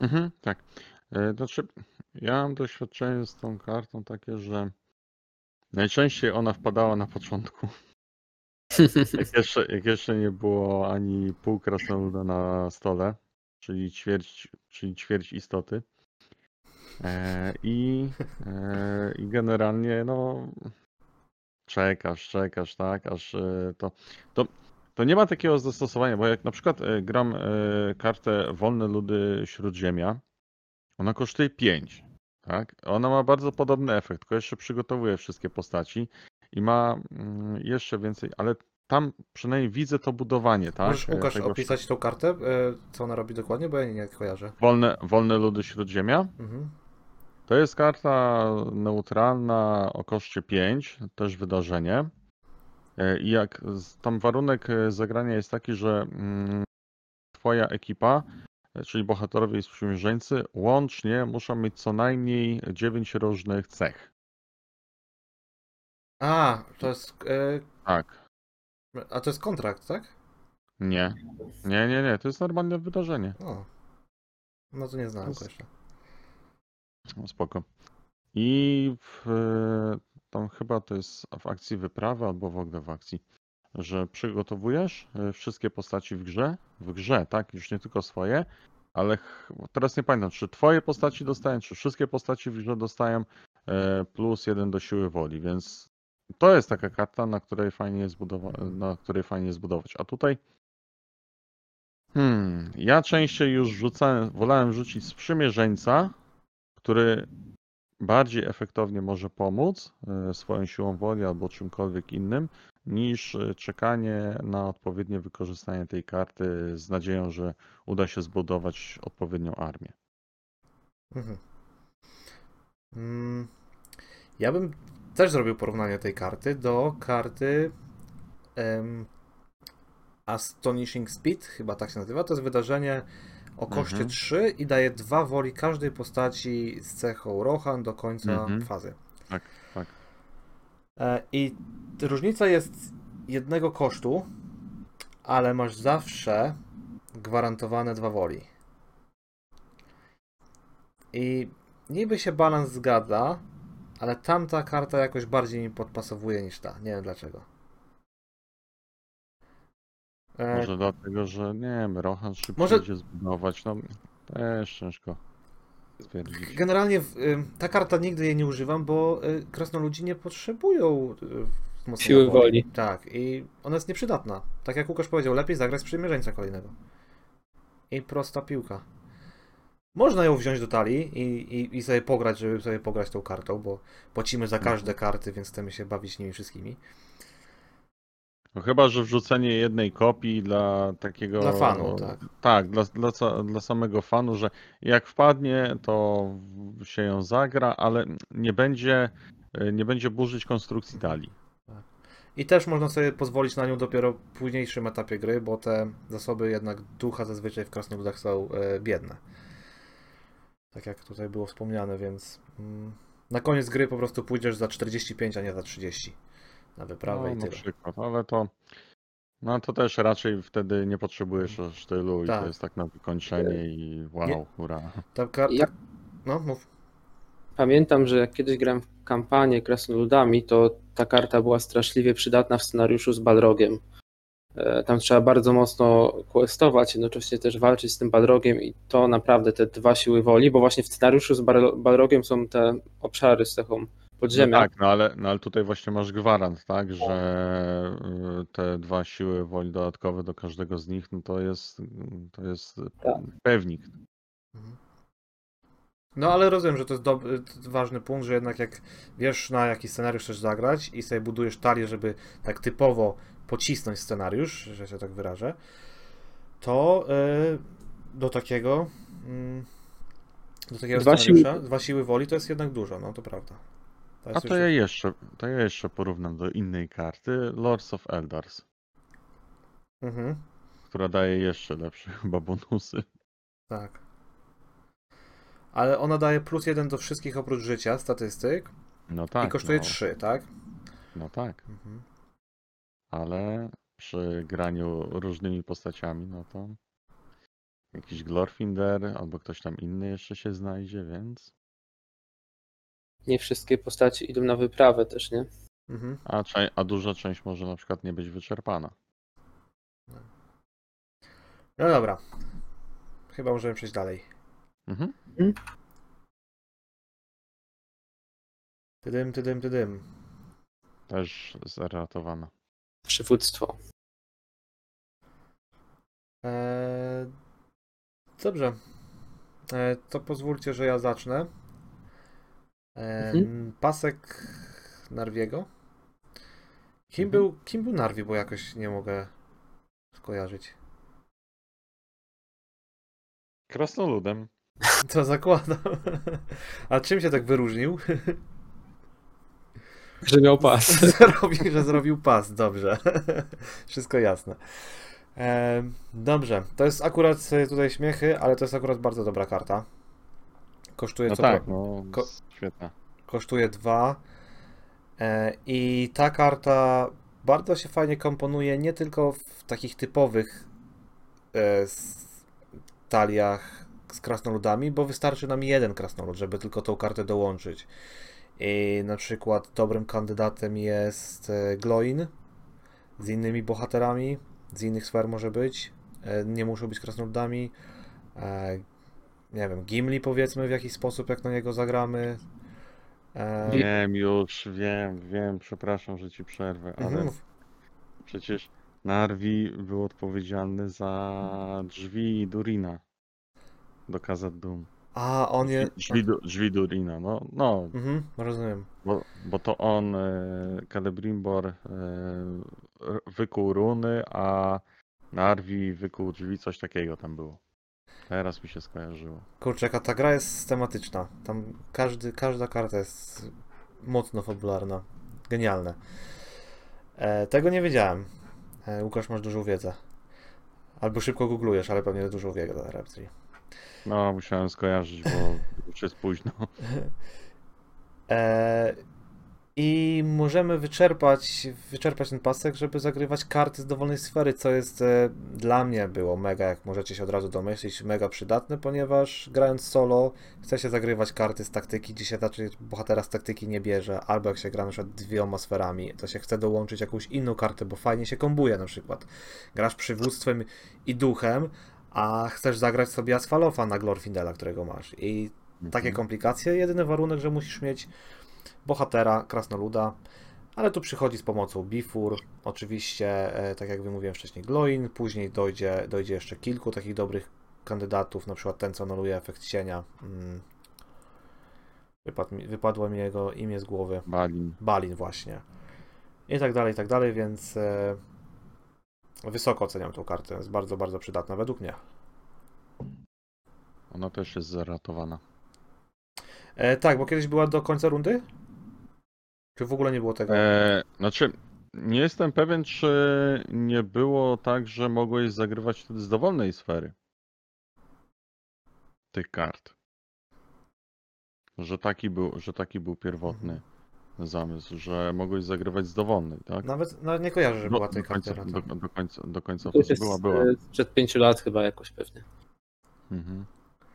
Mhm, tak. E, Znaczy, Ja mam doświadczenie z tą kartą takie, że najczęściej ona wpadała na początku. [LAUGHS] Jak jeszcze, jak jeszcze nie było ani pół krasnoluda na stole, czyli ćwierć, czyli ćwierć istoty. E, i, e, I generalnie no czekasz, czekasz, tak, aż e, to, to, to nie ma takiego zastosowania, bo jak na przykład e, gram e, kartę Wolne Ludy Śródziemia, ona kosztuje 5, tak? Ona ma bardzo podobny efekt, tylko jeszcze przygotowuje wszystkie postaci i ma mm, jeszcze więcej, ale tam przynajmniej widzę to budowanie, tak? Możesz, Łukasz, tego opisać tą kartę, e, co ona robi dokładnie, bo ja nie, kojarzę. Wolne, wolne Ludy Śródziemia. Mhm. To jest karta neutralna o koszcie 5, też wydarzenie. E, I jak tam warunek e, zagrania jest taki, że mm, twoja ekipa, czyli bohaterowie i sprzymierzeńcy, łącznie muszą mieć co najmniej 9 różnych cech. A, to jest. E, Tak. a to jest kontrakt, tak? Nie. Nie, nie, nie. To jest normalne wydarzenie. O. No to nie znałem To jest-. No, spoko. I w, e, tam chyba to jest w akcji wyprawy albo w ogóle w akcji, że przygotowujesz e, wszystkie postaci w grze, w grze, tak, już nie tylko swoje, ale teraz nie pamiętam, czy twoje postaci dostają, czy wszystkie postaci w grze dostają e, plus jeden do siły woli, więc to jest taka karta, na której fajnie jest budowa- na której fajnie jest budować. A tutaj Hmm, ja częściej już rzucałem, wolałem rzucić sprzymierzeńca, który bardziej efektownie może pomóc e, swoją siłą woli albo czymkolwiek innym, niż e, czekanie na odpowiednie wykorzystanie tej karty z nadzieją, że uda się zbudować odpowiednią armię. Mhm. Mm, ja bym też zrobił porównanie tej karty do karty em, Astonishing Speed, chyba tak się nazywa. To jest wydarzenie o koszcie Mhm. 3 i daje dwa woli każdej postaci z cechą Rohan do końca Mhm. fazy. Tak, I różnica jest jednego kosztu, ale masz zawsze gwarantowane dwa woli. I niby się balans zgadza, ale tamta karta jakoś bardziej mi podpasowuje niż ta. Nie wiem dlaczego. E, Może dlatego, że nie wiem, Rohan szybciej Może- idzie zbudować, no też ciężko stwierdzić. Generalnie y, ta karta nigdy jej nie używam, bo y, krasnoludzi nie potrzebują y, Siły woli. Tak, i ona jest nieprzydatna. Tak jak Łukasz powiedział, lepiej zagrać z przymierzeńca kolejnego. I prosta piłka. Można ją wziąć do talii i, i, i sobie pograć, żeby sobie pograć tą kartą, bo płacimy za każde karty, więc chcemy się bawić nimi wszystkimi. No chyba, że wrzucenie jednej kopii dla takiego. Dla fanu, tak. Tak, dla, dla, dla samego fanu, że jak wpadnie, to się ją zagra, ale nie będzie, nie będzie burzyć konstrukcji talii. I też można sobie pozwolić na nią dopiero w późniejszym etapie gry, bo te zasoby jednak ducha zazwyczaj w krasnoludach są e, biedne. Tak jak tutaj było wspomniane, więc mm, na koniec gry po prostu pójdziesz za 45, a nie za 30 na wyprawę No, i na tyle. przykład, ale to. No to też raczej wtedy nie potrzebujesz aż tylu i Tak. to jest tak na wykończenie i wow, Nie- hurra. Ta karta... Ja No, mów. pamiętam, że jak kiedyś grałem w kampanię krasnoludami, to ta karta była straszliwie przydatna w scenariuszu z Balrogiem. E, Tam trzeba bardzo mocno questować, jednocześnie też walczyć z tym Balrogiem i to naprawdę te dwa siły woli, bo właśnie w scenariuszu z Balrogiem są te obszary z cechą No podziemia. tak, no ale, no ale tutaj właśnie masz gwarant, tak, że y, te dwa siły woli dodatkowe do każdego z nich, no to jest, to jest Tak. pewnik. Mhm. No ale rozumiem, że to jest dobry, to jest ważny punkt, że jednak jak wiesz na jaki scenariusz chcesz zagrać i sobie budujesz talię, żeby tak typowo pocisnąć scenariusz, że się tak wyrażę, to y, do takiego mm, do takiego Dwa scenariusza siły- dwa siły woli to jest jednak dużo, no to prawda. To A to ja jeszcze, to ja jeszcze porównam do innej karty, Lords of Eldars, Mhm, która daje jeszcze lepsze [LAUGHS] chyba bonusy. tak. Ale ona daje plus jeden do wszystkich oprócz życia, statystyk No tak, i kosztuje no, 3, tak? no tak, Mhm. ale przy graniu różnymi postaciami, no to jakiś Glorfinder albo ktoś tam inny jeszcze się znajdzie, więc nie wszystkie postaci idą na wyprawę też, nie? Mhm. A, cze- a duża część może na przykład nie być wyczerpana. No dobra. Chyba możemy przejść dalej. Mhm. Tydym, tydym, tydym. Też zeratowana. Przywództwo. Eee, dobrze. Eee, to pozwólcie, że ja zacznę. Mhm. Pasek Narwiego. Kim, Mhm. był, kim był Narwi, bo jakoś nie mogę skojarzyć. [LAUGHS] Krasnoludem. [LAUGHS] To zakładam. A czym się tak wyróżnił? [LAUGHS] Że miał pas. Zrobił, że zrobił pas, dobrze. Wszystko jasne. Dobrze, to jest akurat e, tutaj śmiechy, ale to jest akurat bardzo dobra karta. Kosztuje No co tak, no ko- świetna. kosztuje dwa. E, I ta karta bardzo się fajnie komponuje nie tylko w takich typowych e, taliach z krasnoludami, bo wystarczy nam jeden krasnolud, żeby tylko tą kartę dołączyć. I na przykład dobrym kandydatem jest e, Gloin z innymi bohaterami, z innych sfer może być. E, Nie muszą być krasnoludami. Nie wiem, Gimli powiedzmy w jakiś sposób, jak na niego zagramy. E, Wiem już, wiem, wiem, przepraszam, że ci przerwę, ale mhm. przecież Narwi był odpowiedzialny za drzwi Durina do Kazad Dum. A, on je... Drzwi, drzwi Durina, no, no Mhm, rozumiem. bo, bo to on, e, Celebrimbor, e, wykuł runy, a Narwi wykuł drzwi, coś takiego tam było. Teraz mi się skojarzyło. Kurczę, jaka ta gra jest systematyczna. Tam każdy, każda karta jest mocno fabularna. Genialne. E, tego nie wiedziałem. E, Łukasz, masz dużą wiedzę. Albo szybko googlujesz, ale pewnie dużą wiedzę o Reptrii. No, musiałem skojarzyć, bo [LAUGHS] już jest późno. E, I możemy wyczerpać, wyczerpać ten pasek, żeby zagrywać karty z dowolnej sfery, co jest e, dla mnie było mega, jak możecie się od razu domyślić, mega przydatne, ponieważ grając solo chce się zagrywać karty z taktyki, gdzie się raczej bohatera z taktyki nie bierze, albo jak się gra na przykład dwiema sferami, to się chce dołączyć jakąś inną kartę, bo fajnie się kombuje na przykład. Grasz przywództwem i duchem, a chcesz zagrać sobie Asfalofa na Glorfindela, którego masz. I takie Mhm. komplikacje. Jedyny warunek, że musisz mieć bohatera, krasnoluda, ale tu przychodzi z pomocą Bifur, oczywiście, e, tak jak mówiłem wcześniej, Gloin, później dojdzie, dojdzie jeszcze kilku takich dobrych kandydatów, na przykład ten, co anuluje efekt cienia. Mm. Wypadł mi, wypadło mi jego imię z głowy. Balin. Balin właśnie. I tak dalej, i tak dalej, więc e, wysoko oceniam tą kartę. Jest bardzo, bardzo przydatna według mnie. Ona też jest zeratowana. E, tak, bo kiedyś była do końca rundy? Czy w ogóle nie było tego? E, znaczy, nie jestem pewien, czy nie było tak, że mogłeś zagrywać wtedy z dowolnej sfery tych kart. Że taki był, że taki był pierwotny zamysł, że mogłeś zagrywać z dowolnej, tak? Nawet, nawet nie kojarzę, że była tej do, końca, do, do końca, do końca To była, jest była. e, sprzed pięciu lat chyba jakoś pewnie. Mhm.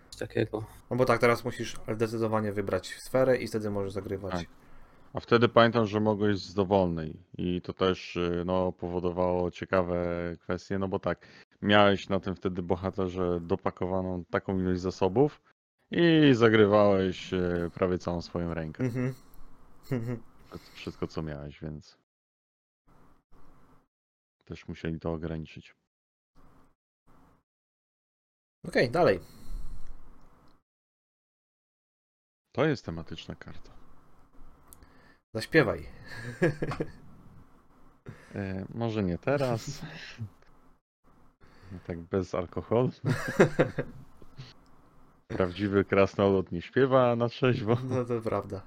Coś takiego. No bo tak, teraz musisz zdecydowanie wybrać sferę i wtedy możesz zagrywać. Tak. A wtedy pamiętam, że mogłeś z dowolnej i to też y, no, powodowało ciekawe kwestie, no bo tak, miałeś na tym wtedy bohaterze dopakowaną taką ilość zasobów i zagrywałeś y, prawie całą swoją rękę. Mhm. Wszystko co miałeś, więc też musieli to ograniczyć. Okej, dalej. To jest tematyczna karta. Zaśpiewaj. E, może nie teraz. tak bez alkoholu. Prawdziwy krasnolud nie śpiewa na trzeźwo. No to prawda.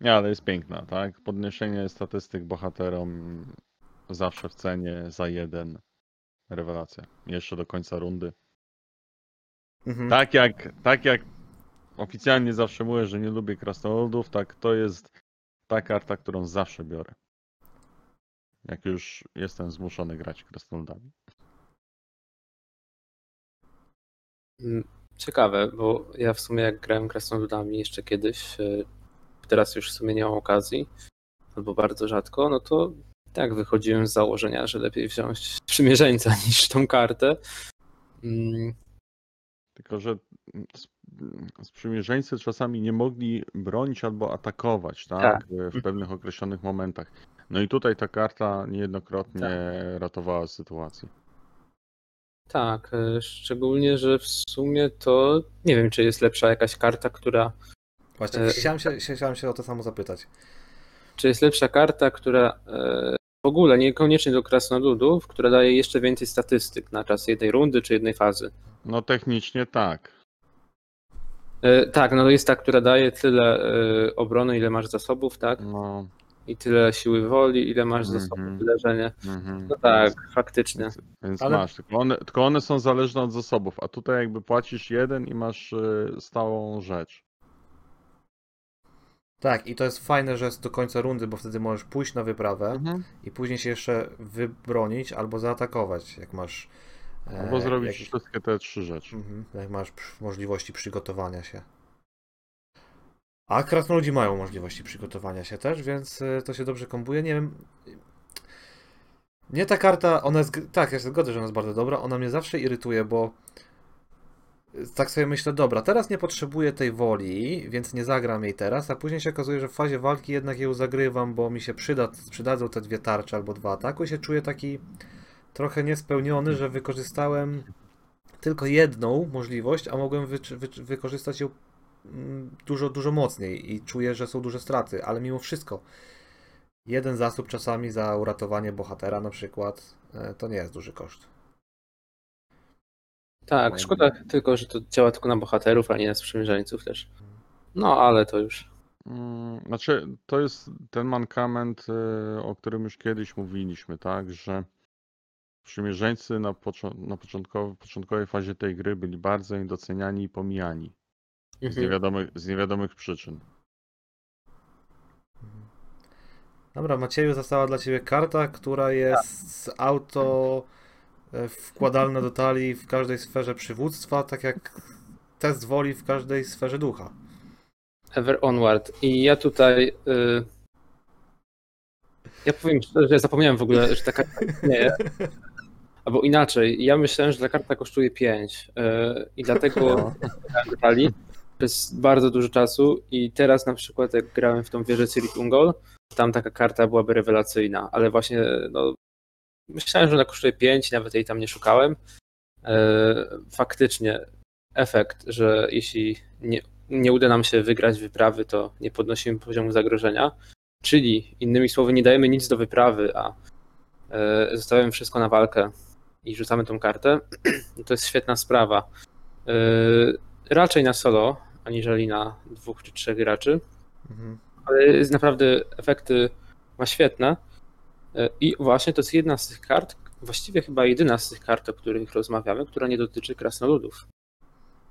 Nie, ale jest piękna, tak? Podniesienie statystyk bohaterom zawsze w cenie za jeden. Rewelacja. Jeszcze do końca rundy. Mhm. Tak jak, tak jak oficjalnie zawsze mówię, że nie lubię krasnoludów, tak to jest ta karta, którą zawsze biorę. Jak już jestem zmuszony grać krasnoludami. Mm, ciekawe, bo ja w sumie jak grałem krasnoludami jeszcze kiedyś, e, teraz już w sumie nie mam okazji, albo bardzo rzadko, no to tak wychodziłem z założenia, że lepiej wziąć [LAUGHS] przymierzeńca niż tą kartę. Mm, Tylko, że sprzymierzeńcy czasami nie mogli bronić albo atakować, tak? Tak. W pewnych określonych momentach. No i tutaj ta karta niejednokrotnie Tak. ratowała sytuację. Tak, e, szczególnie, że w sumie to nie wiem, czy jest lepsza jakaś karta, która. Właśnie, E, chciałem się, się- chciałem się o to samo zapytać. Czy jest lepsza karta, która e, w ogóle niekoniecznie do krasnoludów, która daje jeszcze więcej statystyk na czas jednej rundy czy jednej fazy. No technicznie tak. E, tak, no to jest ta, która daje tyle e, obrony, ile masz zasobów, tak? No, I tyle siły woli, ile masz Mhm. zasobów, wyleżenie. mhm. No tak, faktycznie. Więc, więc Ale- masz, tylko one, tylko one są zależne od zasobów, a tutaj jakby płacisz jeden i masz y, stałą rzecz. Tak, i to jest fajne, że jest do końca rundy, bo wtedy możesz pójść na wyprawę Mhm. i później się jeszcze wybronić albo zaatakować, jak masz. E, Albo zrobić jak, wszystkie te trzy rzeczy. Mhm, jak masz możliwości przygotowania się. A krasnoludzi mają możliwości przygotowania się też, więc e, to się dobrze kombuje. Nie wiem. Nie ta karta, ona jest. Tak, ja się zgodzę, że ona jest bardzo dobra. Ona mnie zawsze irytuje, bo tak sobie myślę, dobra, teraz nie potrzebuję tej woli, więc nie zagram jej teraz, a później się okazuje, że w fazie walki jednak ją zagrywam, bo mi się przyda, przydadzą te dwie tarcze albo dwa ataku i się czuję taki trochę niespełniony, że wykorzystałem tylko jedną możliwość, a mogłem wy, wy, wykorzystać ją mm, dużo, dużo mocniej i czuję, że są duże straty, ale mimo wszystko jeden zasób czasami za uratowanie bohatera na przykład, e, to nie jest duży koszt. Tak, szkoda tylko, że to działa tylko na bohaterów, a nie na sprzymierzeńców też. No, ale to już. Mm, Znaczy, to jest ten mankament, y, o którym już kiedyś mówiliśmy, tak, że przymierzeńcy na, na początkowej, początkowej fazie tej gry byli bardzo niedoceniani i pomijani z Mhm. niewiadomych, z niewiadomych przyczyn. Dobra, Macieju, została dla Ciebie karta, która jest auto e, wkładalna do talii w każdej sferze przywództwa, tak jak test woli w każdej sferze ducha. Ever Onward. I ja tutaj. Y... Ja powiem szczerze, że zapomniałem w ogóle, że ta karta istnieje. [LAUGHS] Albo inaczej, ja myślałem, że ta karta kosztuje 5 y... i dlatego do talii przez bardzo dużo czasu i teraz na przykład jak grałem w tą wieżę Cirit Ungol, tam taka karta byłaby rewelacyjna, ale właśnie no, myślałem, że ona kosztuje 5, nawet jej tam nie szukałem. Y... Faktycznie efekt, że jeśli nie, nie uda nam się wygrać wyprawy, to nie podnosimy poziomu zagrożenia. Czyli innymi słowy, nie dajemy nic do wyprawy, a e, zostawiamy wszystko na walkę i rzucamy tą kartę. [CLEARS THROAT] To jest świetna sprawa. E, raczej na solo, aniżeli na dwóch czy trzech graczy, Mhm. ale jest naprawdę efekty ma świetne. E, I właśnie to jest jedna z tych kart, właściwie chyba jedyna z tych kart, o których rozmawiamy, która nie dotyczy krasnoludów.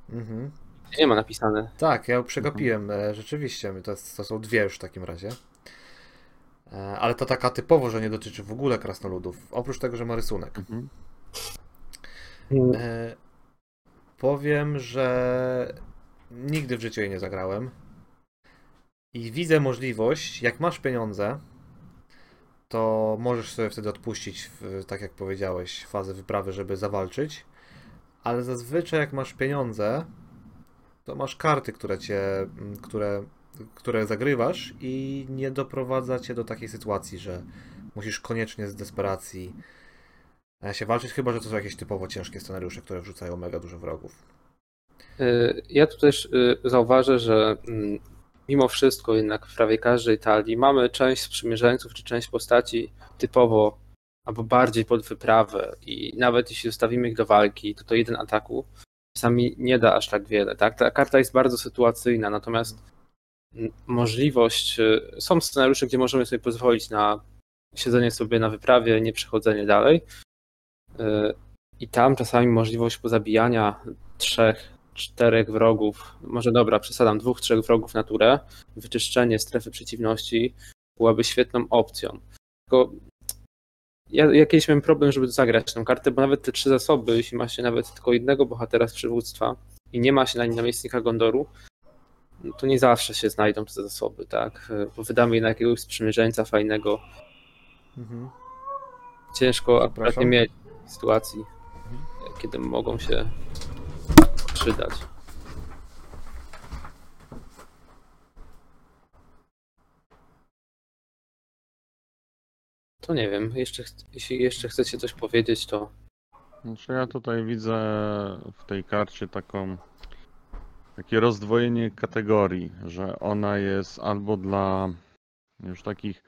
Mhm. Nie ma napisane. Tak, ja przegapiłem, e, rzeczywiście, to, jest, to są dwie już w takim razie. E, Ale to taka typowo, że nie dotyczy w ogóle krasnoludów, oprócz tego, że ma rysunek. Mhm. E, powiem, że nigdy w życiu jej nie zagrałem. I widzę możliwość, jak masz pieniądze, to możesz sobie wtedy odpuścić, w, tak jak powiedziałeś, fazę wyprawy, żeby zawalczyć. Ale zazwyczaj, jak masz pieniądze, to masz karty, które cię, m, które, które zagrywasz i nie doprowadza cię do takiej sytuacji, że musisz koniecznie z desperacji się walczyć, chyba że to są jakieś typowo ciężkie scenariusze, które wrzucają mega dużo wrogów. Y, Ja tu też y, zauważę, że mm, mimo wszystko jednak w prawie każdej talii mamy część sprzymierzeńców czy część postaci typowo albo bardziej pod wyprawę i nawet jeśli zostawimy ich do walki, to to jeden ataku czasami nie da aż tak wiele. Tak? Ta karta jest bardzo sytuacyjna, natomiast mm, możliwość, y, są scenariusze, gdzie możemy sobie pozwolić na siedzenie sobie na wyprawie, nie przechodzenie dalej i tam czasami możliwość pozabijania trzech czterech wrogów, może dobra, przesadam, dwóch, trzech wrogów na turę, wyczyszczenie strefy przeciwności byłaby świetną opcją. Tylko ja, ja kiedyś miałem problem, żeby zagrać tę kartę, bo nawet te trzy zasoby, jeśli ma się nawet tylko jednego bohatera z przywództwa, i nie ma się na nim namiestnika Gondoru, no to nie zawsze się znajdą te zasoby, tak? Bo wydamy jednak jakiegoś sprzymierzeńca fajnego. Mhm. Ciężko akurat nie mieć sytuacji, kiedy mogą się przydać. To nie wiem, jeszcze, jeśli jeszcze chcecie coś powiedzieć, to Znaczy ja tutaj widzę w tej karcie taką takie rozdwojenie kategorii, że ona jest albo dla już takich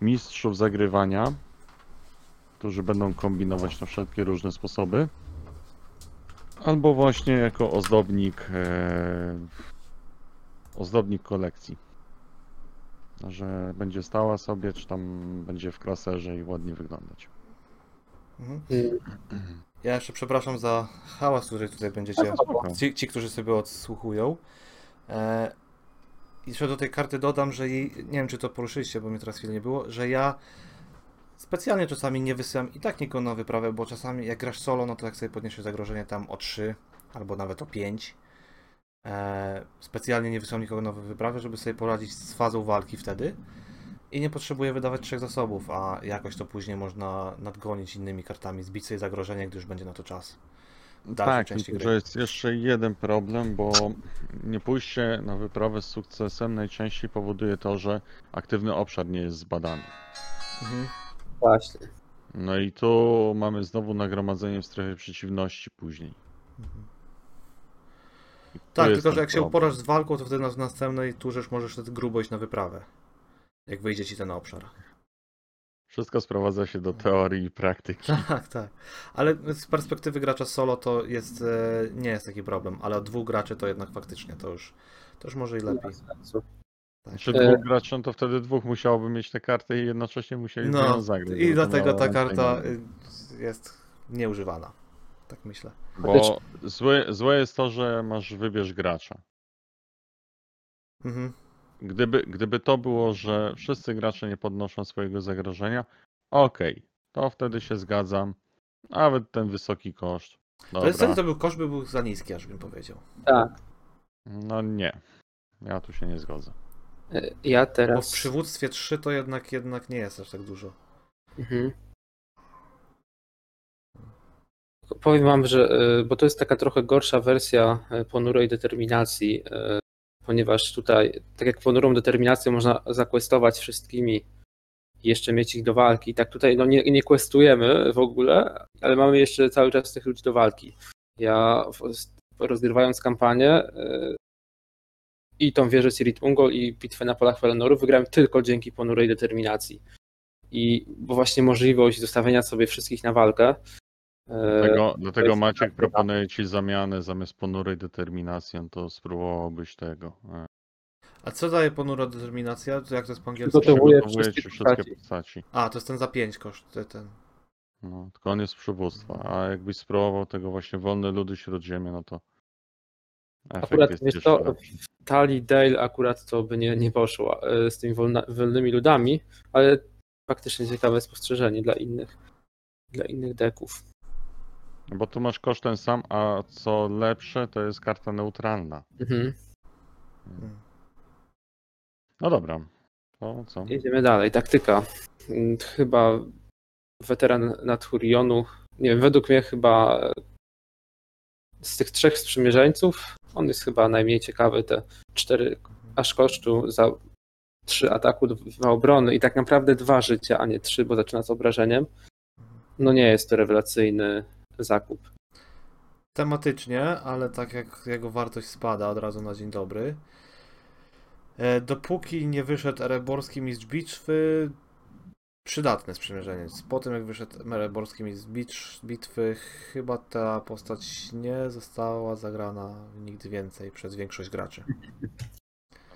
mistrzów zagrywania, którzy będą kombinować na wszelkie różne sposoby, albo właśnie jako ozdobnik e, ozdobnik kolekcji. Że będzie stała sobie, czy tam będzie w klaserze i ładnie wyglądać. Mhm. mm, Ja jeszcze przepraszam za hałas, który tutaj będziecie. Spoko. Ci, ci którzy sobie odsłuchują. E, I jeszcze do tej karty dodam, że jej, nie wiem czy to poruszyliście, bo mnie teraz chwilę nie było, że ja specjalnie czasami nie wysyłam i tak nikogo na wyprawę, bo czasami jak grasz solo, no to jak sobie podniesiesz zagrożenie tam o 3 albo nawet o 5. E, specjalnie nie wysyłam nikogo na wyprawę, żeby sobie poradzić z fazą walki wtedy. I nie potrzebuję wydawać trzech zasobów, a jakoś to później można nadgonić innymi kartami, zbić sobie zagrożenie, gdy już będzie na to czas. Tak, że jest jeszcze jeden problem, bo nie pójście na wyprawę z sukcesem najczęściej powoduje to, że aktywny obszar nie jest zbadany. Mhm. Właśnie. No i tu mamy znowu nagromadzenie w strefie przeciwności później. Mhm. Tak, tylko że jak się uporasz z walką, to wtedy na w następnej turze już możesz wtedy grubo iść na wyprawę. Jak wyjdzie ci ten obszar. Wszystko sprowadza się do teorii i praktyki. [LAUGHS] Tak, tak. Ale z perspektywy gracza solo to jest, e, nie jest taki problem, ale od dwóch graczy to jednak faktycznie to już, to już może i lepiej. Czy E, dwóch graczy, no to wtedy dwóch musiałoby mieć te karty i jednocześnie musieli No, zagrać. i dlatego ta karta y, jest nieużywana. Tak myślę. Bo złe, złe jest to, że masz wybierz gracza. Mhm. Gdyby, gdyby to było, że wszyscy gracze nie podnoszą swojego zagrożenia, okej, to wtedy się zgadzam. Nawet ten wysoki koszt. To jest wtedy Dobra. to był koszt by był za niski, aż bym powiedział. Tak. No nie. Ja tu się nie zgodzę. E, Ja Bo w teraz. przywództwie 3 to jednak, jednak nie jest aż tak dużo. Mhm. Powiem wam, że e, bo to jest taka trochę gorsza wersja e, ponurej determinacji, ponieważ tutaj, tak jak ponurą determinacją można zakwestować wszystkimi i jeszcze mieć ich do walki, tak tutaj no nie, nie questujemy w ogóle, ale mamy jeszcze cały czas tych ludzi do walki. Ja rozgrywając kampanię i tą wieżę Sirit Ungol i bitwę na polach Felenoru wygrałem tylko dzięki ponurej determinacji. I bo właśnie możliwość zostawienia sobie wszystkich na walkę. e, Dlatego, dlatego Maciek proponuje ci zamianę zamiast ponurej determinacją, to spróbowałbyś tego. e, A co daje ponura determinacja? To Jak to jest po angielsku? Przygotowuje wszystkie wszystkie postaci. A, to jest ten za 5 koszt. te- Ten. No, tylko on jest przywództwa, a jakbyś spróbował tego właśnie wolne ludy śródziemia, no to efekt Akurat jest co, lepszy. w Tali Dale akurat to by nie, nie poszło e, z tymi wolna, wolnymi ludami, ale faktycznie ciekawe spostrzeżenie dla innych, dla innych deków. No Bo tu masz koszt ten sam, a co lepsze, to jest karta neutralna. Mhm. No dobra. To co? Jedziemy dalej. Taktyka. Mm, Chyba weteran Naturionu, nie wiem, według mnie chyba z tych trzech sprzymierzeńców on jest chyba najmniej ciekawy. Te cztery aż kosztu za trzy ataku, dwa obrony i tak naprawdę dwa życia, a nie trzy, bo zaczyna z obrażeniem. No nie jest to rewelacyjny zakup. Tematycznie, ale tak jak jego wartość spada od razu na dzień dobry. E, Dopóki nie wyszedł Ereborski Mistrz Bitwy, przydatne sprzymierzeniec. Po tym jak wyszedł Ereborski Mistrz Bitw- Bitwy, chyba ta postać nie została zagrana nigdy więcej przez większość graczy.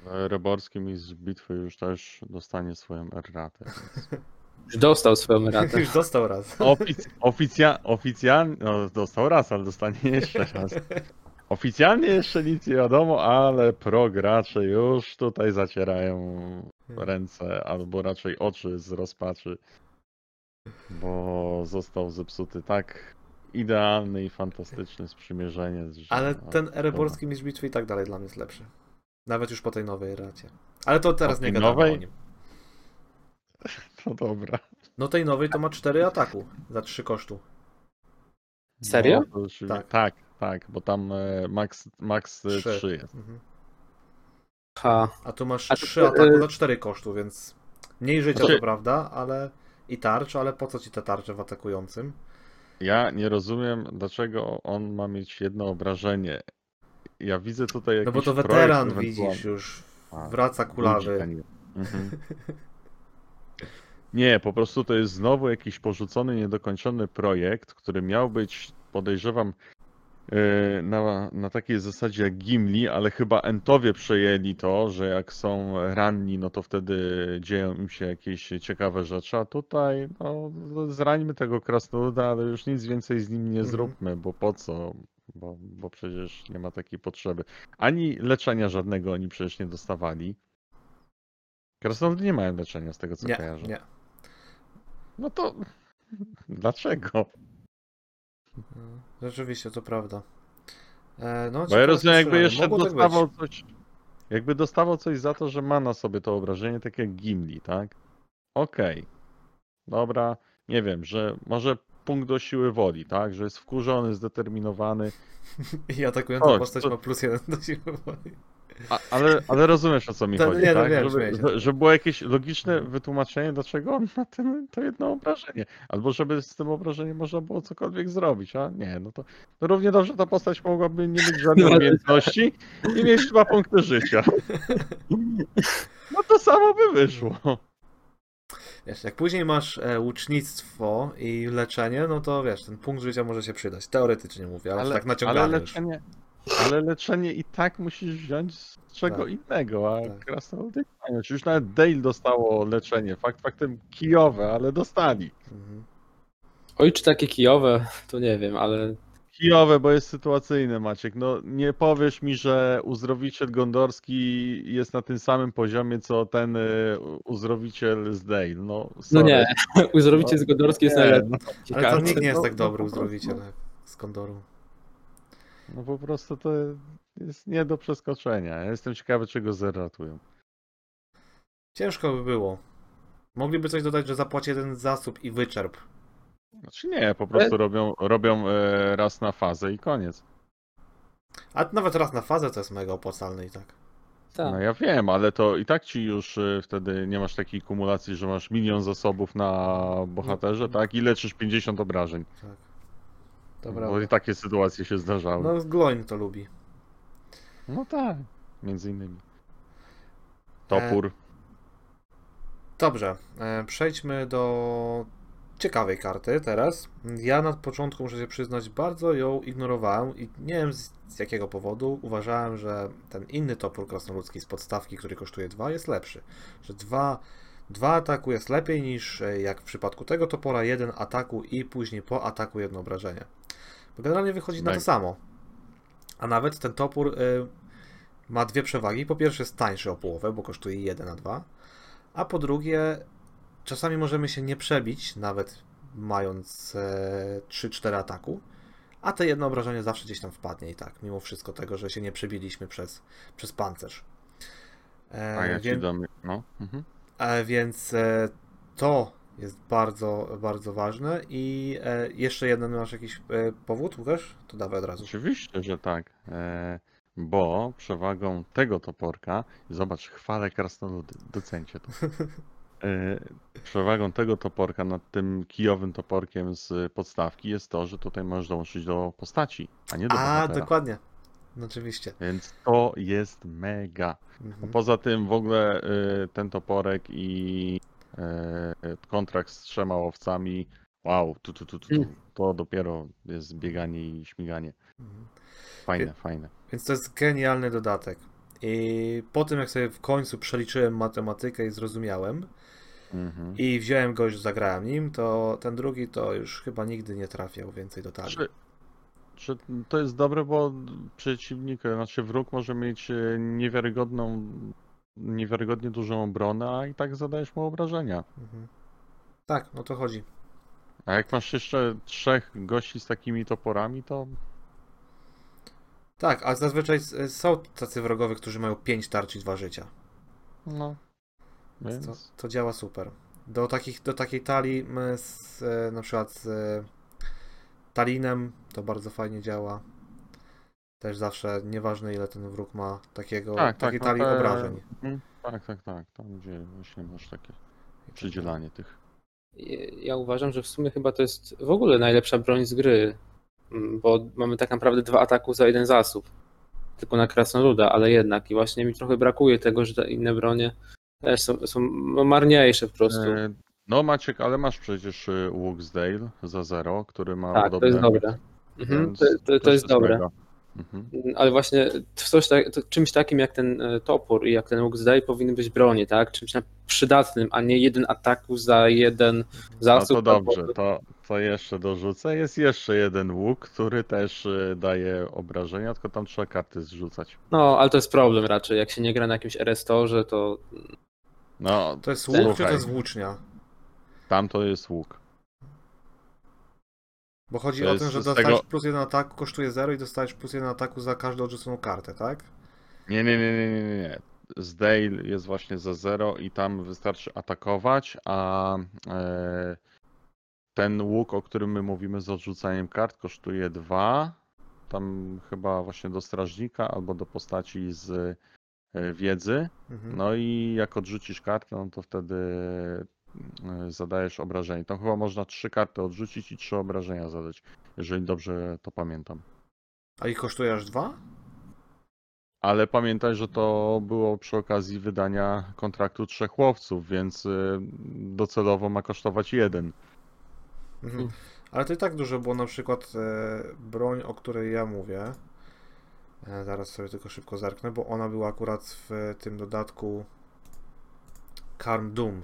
Reborski mi z bitwy już też dostanie swoją erratę. [LAUGHS] Już dostał swoją ratę. Już dostał raz. Ofic oficja oficjalnie, no dostał raz, ale dostanie jeszcze raz. Oficjalnie jeszcze nic nie wiadomo, ale pro gracze już tutaj zacierają ręce, albo raczej oczy z rozpaczy, bo został zepsuty tak idealny i fantastyczny sprzymierzenie. Że, Ale no, ten ereborski mistrz bitwy i tak dalej dla mnie jest lepszy. Nawet już po tej nowej racie. Ale to teraz Po nie gadamy nowej? o nim. [LAUGHS] No dobra. No tej nowej to ma 4 ataku za 3 kosztu. Serio? No, to Tak. tak, tak, bo tam e, max, max e, Trzy. 3 jest. Mhm. Ha. A tu masz A to- 3 ataku y- za 4 kosztu, więc mniej życia Znaczy- to prawda, ale i tarcz, ale po co ci te tarcze w atakującym? Ja nie rozumiem, dlaczego on ma mieć jedno obrażenie. Ja widzę tutaj jakiś No bo to projekt weteran ewentualny. widzisz już, A, wraca kulawy. nie. Mhm. Nie, po prostu to jest znowu jakiś porzucony, niedokończony projekt, który miał być, podejrzewam, e, na, na takiej zasadzie jak Gimli, ale chyba Entowie przejęli to, że jak są ranni, no to wtedy dzieją im się jakieś ciekawe rzeczy, a tutaj no, zrańmy tego krasnoluda, ale już nic więcej z nim nie Mhm. zróbmy, bo po co? Bo, bo przecież nie ma takiej potrzeby. Ani leczenia żadnego oni przecież nie dostawali. Krasnoludy nie mają leczenia z tego co Nie, kojarzę. nie. No to [LAUGHS] dlaczego? No, Rzeczywiście, to prawda. E, no, Bo ja rozumiem, jakby jeszcze Mogło tak dostawał coś. Jakby dostawał coś za to, że ma na sobie to obrażenie, tak jak Gimli, tak? Okej. Dobra, nie wiem, że może punkt do siły woli, tak? Że jest wkurzony, zdeterminowany. [LAUGHS] I atakująca postać to- ma plus jeden do siły woli. A, ale, ale rozumiesz o co mi To- chodzi, nie, no tak? wiem, śmieję żeby, się. że, że było jakieś logiczne wytłumaczenie, dlaczego on ma tym, to jedno obrażenie. Albo żeby z tym obrażeniem można było cokolwiek zrobić, a nie, no to, to równie dobrze ta postać mogłaby nie mieć żadnej No. [LAUGHS] umiejętności i mieć dwa punkty życia. No to samo by wyszło. Wiesz, jak później masz e, łucznictwo i leczenie, no to wiesz, ten punkt życia może się przydać. Teoretycznie mówię, ale, tak naciągane ale już. Ale leczenie i tak musisz wziąć z czego Tak. innego, a Tak. krasnoludy. Już nawet Dale dostało leczenie, fakt faktem kijowe, ale dostali. Mhm. Oj, czy takie kijowe, to nie wiem, ale Kijowe, bo jest sytuacyjne, Maciek. No nie powiesz mi, że uzdrowiciel gondorski jest na tym samym poziomie, co ten y, uzdrowiciel z Dale. No, no nie. [LAUGHS] Uzdrowicie z Godorski jest Nie, najlepszy. no, Ale to nikt nie jest no, tak no, dobry uzdrowiciel z Kondoru. No po prostu to jest nie do przeskoczenia. Ja jestem ciekawy, czego zeratują. Ciężko by było. Mogliby coś dodać, że zapłaci jeden zasób i wyczerp. Znaczy nie, po prostu robią, robią e, raz na fazę i koniec. A nawet raz na fazę to jest mega opłacalne i tak. Tak. No ja wiem, ale to i tak ci już y, wtedy nie masz takiej kumulacji, że masz milion zasobów na bohaterze, tak? I leczysz 50 obrażeń. tak. To Bo i takie sytuacje się zdarzały. No, No Gloin to lubi. tak, między innymi. Topór. Dobrze, e, przejdźmy do ciekawej karty teraz. Ja na początku, muszę się przyznać, bardzo ją ignorowałem i nie wiem z, z jakiego powodu. Uważałem, że ten inny topór krasnoludzki z podstawki, który kosztuje 2, jest lepszy. Że 2 Dwa ataku jest lepiej niż e, jak w przypadku tego topora, jeden ataku i później po ataku jedno obrażenie. Bo generalnie wychodzi na to Tak. samo. A nawet ten topór y, ma dwie przewagi. Po pierwsze jest tańszy o połowę, bo kosztuje 1 na 2. A po drugie, czasami możemy się nie przebić, nawet mając e, 3-4 ataku. A te jedno obrażenie zawsze gdzieś tam wpadnie i tak, mimo wszystko tego, że się nie przebiliśmy przez, przez pancerz. E, A ja ci więc- dam. No. Mhm. E, więc e, to jest bardzo, bardzo ważne. I e, jeszcze jeden masz jakiś powód, Łukasz? To dawaj od razu. Oczywiście, że tak. Bo przewagą tego toporka, zobacz, chwalę krasnoludy, docencie to. Przewagą tego toporka nad tym kijowym toporkiem z podstawki jest to, że tutaj możesz dołączyć do postaci, a nie do A, bohatera. dokładnie. Oczywiście. Więc to jest mega. Mhm. Poza tym w ogóle y, ten toporek i y, kontrakt z trzema łowcami, wow, tu, tu, tu, tu, tu. Mm. to dopiero jest bieganie i śmiganie. Mhm. Fajne, Wie- fajne. Więc to jest genialny dodatek. I po tym, jak sobie w końcu przeliczyłem matematykę i zrozumiałem, Mhm. i wziąłem go już, zagrałem nim, to ten drugi to już chyba nigdy nie trafiał więcej do talii. Czy, to jest dobre, bo przeciwnik, znaczy wróg może mieć y, niewiarygodną, niewiarygodnie dużą obronę, a i tak zadajesz mu obrażenia. Mhm. Tak, no to chodzi. A jak masz jeszcze trzech gości z takimi toporami, to Tak, a zazwyczaj s- są tacy wrogowie, którzy mają 5 tarcz i 2 życia. no. Więc... To, to działa super. Do, takich, do takiej talii my z, e, na przykład z e, Talinem to bardzo fajnie działa. Też zawsze, nieważne ile ten wróg ma takiego, Tak, takiej tak, no talii te- obrażeń. Mm, Tak, tak, tak. Tam gdzie właśnie masz takie przydzielanie tych. Ja uważam, że w sumie chyba to jest w ogóle najlepsza broń z gry, mm, bo mamy tak naprawdę dwa ataku za jeden zasób. Tylko na krasnoluda, ale jednak. I właśnie mi trochę brakuje tego, że te inne bronie też są, są marniejsze po prostu. No Maciek, ale masz przecież y, Wooksdale za zero, który ma tak, to podobne... jest dobre. Mhm, to, to, to jest dobre. Mhm. Ale właśnie coś tak, to czymś takim jak ten e, topór i jak ten łuk zdaje powinny być bronie, tak? Czymś przydatnym, a nie jeden ataku za jeden No zasób. to dobrze, to, to jeszcze dorzucę. Jest jeszcze jeden łuk, który też y, daje obrażenia, tylko tam trzeba karty zrzucać. No, ale to jest problem raczej. Jak się nie gra na jakimś restorze, to No, To jest łuk, czy to jest włócznia? Tam to jest łuk. Bo chodzi To o tym, że dostajesz tego- plus jeden ataku, kosztuje 0 i dostajesz plus jeden ataku za każdą odrzuconą kartę, tak? Nie, nie, nie, nie, nie, nie, nie. Z Dale jest właśnie za zero i tam wystarczy atakować, a e, ten łuk, o którym my mówimy z odrzucaniem kart, kosztuje dwa. Tam chyba właśnie do strażnika albo do postaci z e, wiedzy. Mhm. No i jak odrzucisz kartę, no to wtedy zadajesz obrażenie. Tam chyba można trzy karty odrzucić i trzy obrażenia zadać, jeżeli dobrze to pamiętam. A ich kosztuje aż dwa? Ale pamiętaj, że to było przy okazji wydania kontraktu trzech łowców, więc y, docelowo ma kosztować jeden. Mhm. Ale to i tak dużo, bo na przykład e, broń, o której ja mówię, e, zaraz sobie tylko szybko zerknę, bo ona była akurat w tym dodatku Karm Doom,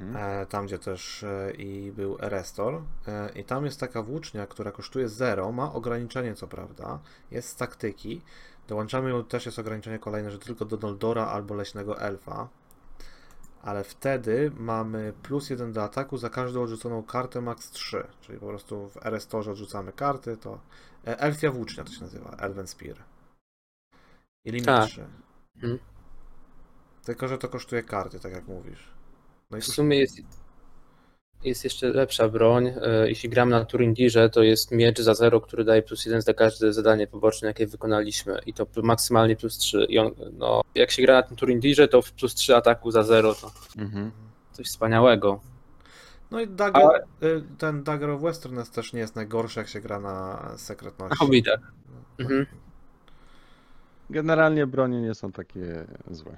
Mhm. e, tam gdzie też e, i był Erestor. E, I tam jest taka włócznia, która kosztuje 0, ma ograniczenie co prawda, jest z taktyki. Dołączamy ją, też jest ograniczenie kolejne, że tylko do Noldora albo Leśnego Elfa. Ale wtedy mamy plus 1 do ataku za każdą odrzuconą kartę max 3. Czyli po prostu w Erestorze odrzucamy karty, to Elfia Włócznia to się nazywa, Elven Spear. I limit Tak. 3. Mhm. Tylko, że to kosztuje karty, tak jak mówisz. No i w sumie jest, jest jeszcze lepsza broń. E, Jeśli gram na Turindirze, to jest miecz za zero, który daje plus jeden za każde zadanie poboczne, jakie wykonaliśmy. I to maksymalnie plus 3. I on, no, jak się gra na tym Turindirze, to w plus 3 ataku za zero to Mhm. coś wspaniałego. No i Dagger, y, ten Dagger of Westerness też nie jest najgorszy, jak się gra na sekretności. Na Hobbitach. No, Mhm. Generalnie bronie nie są takie złe.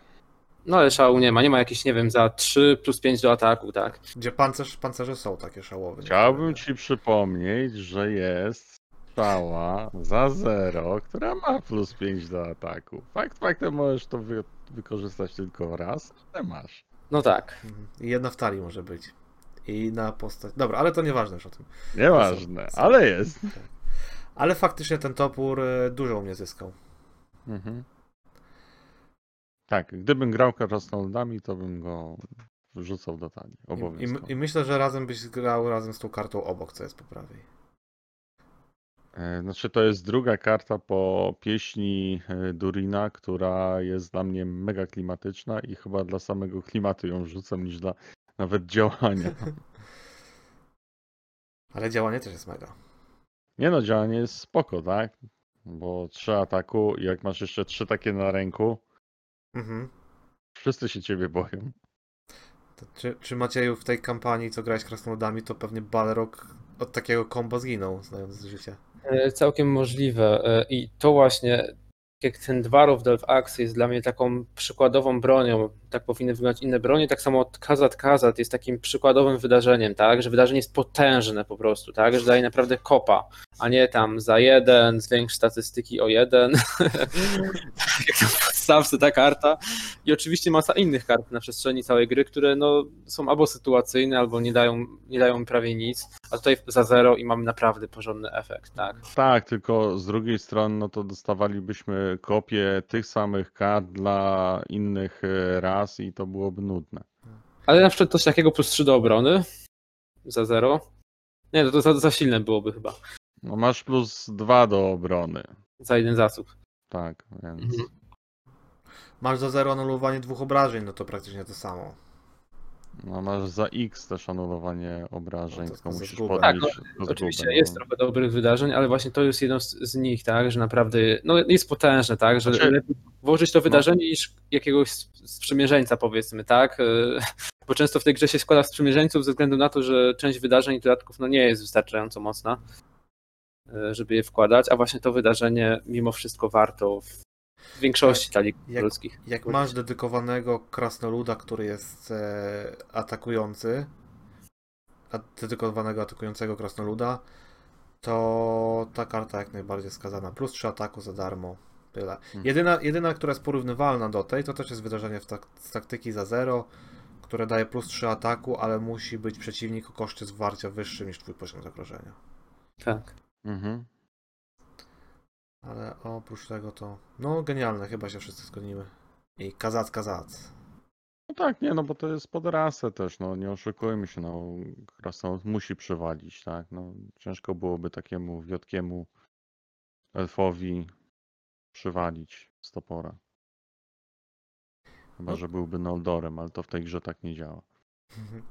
No ale szału nie ma. Nie ma jakichś, nie wiem, za 3 plus 5 do ataku, tak? Gdzie pancerz, pancerze są takie szałowne. Chciałbym ci przypomnieć, że jest strzała za zero, która ma plus 5 do ataku. Fakt faktem możesz to wy wykorzystać tylko raz, ale masz. No tak. Mhm. I jedna w talii może być. I na postać. Dobra, ale to nieważne już o tym. Nieważne, są- ale jest. [LAUGHS] Ale faktycznie ten topór y, dużo u mnie zyskał. Mhm. Tak, gdybym grał krasnoludami, to bym go wrzucał do talii. I, i, myślę, że razem byś grał razem z tą kartą obok, co jest po prawej. E, Znaczy, to jest druga karta po pieśni e, Durina, która jest dla mnie mega klimatyczna i chyba dla samego klimatu ją wrzucam niż dla nawet [LAUGHS] działania. [LAUGHS] Ale działanie też jest mega. Nie no, działanie jest spoko, tak? Bo trzy ataku jak masz jeszcze trzy takie na ręku, Mhm. wszyscy się ciebie boją. To czy, czy Macieju w tej kampanii, co grałeś krasnoludami, to pewnie Balrog od takiego kombo zginął, znając życie. E, Całkiem możliwe. E, I to właśnie, jak ten Dwarf Delf Axe jest dla mnie taką przykładową bronią, tak powinny wyglądać inne bronie, tak samo Kazat Kazat jest takim przykładowym wydarzeniem, tak, że wydarzenie jest potężne po prostu, tak, że daje naprawdę kopa, a nie tam za jeden, zwiększ statystyki o jeden, [LAUGHS] jak to w podstawce ta karta. I oczywiście masa innych kart na przestrzeni całej gry, które no, są albo sytuacyjne, albo nie dają, nie dają prawie nic, a tutaj za zero i mamy naprawdę porządny efekt, tak. Tak, tylko z drugiej strony, no to dostawalibyśmy kopie tych samych kart dla innych e, ras i to byłoby nudne. Ale na przykład coś takiego plus 3 do obrony za 0 Nie, no to za, za silne byłoby chyba. No masz plus dwa do obrony. Za jeden zasób. Tak, więc. Mhm. Masz za zero anulowanie dwóch obrażeń, no to praktycznie to samo. No masz za X też anulowanie obrażeń, No to- tylko to musisz zgubę. Tak, podnieść do Oczywiście zguby, jest no. trochę dobrych wydarzeń, ale właśnie to jest jedno z, z nich, tak, że naprawdę no, jest potężne, tak, że Znaczy- lepiej włożyć to wydarzenie niż jakiegoś sprzymierzeńca, powiedzmy, tak, e, bo często w tej grze się składa sprzymierzeńców ze względu na to, że część wydarzeń i dodatków no, nie jest wystarczająco mocna, e, żeby je wkładać, a właśnie to wydarzenie mimo wszystko warto w większości talii jak- ludzkich. Jak masz dedykowanego krasnoluda, który jest e, atakujący, a dedykowanego atakującego krasnoluda, to ta karta jak najbardziej skazana. Plus 3 ataku za darmo. Tyle. Jedyna, jedyna, która jest porównywalna do tej, to też jest wydarzenie w tak, z taktyki za 0, które daje plus 3 ataku, ale musi być przeciwnik o koszcie zwarcia wyższym niż twój poziom zagrożenia. Tak. Mhm. Ale oprócz tego to. No, genialne, chyba się wszyscy zgodzimy. I kazac, kazac. No tak, nie, no bo to jest pod rasę też, no nie oszukujmy się, no krasnolud musi przywalić, tak, no ciężko byłoby takiemu wiotkiemu elfowi przywalić z topora. Chyba, No. że byłby Noldorem, ale to w tej grze tak nie działa. Mhm.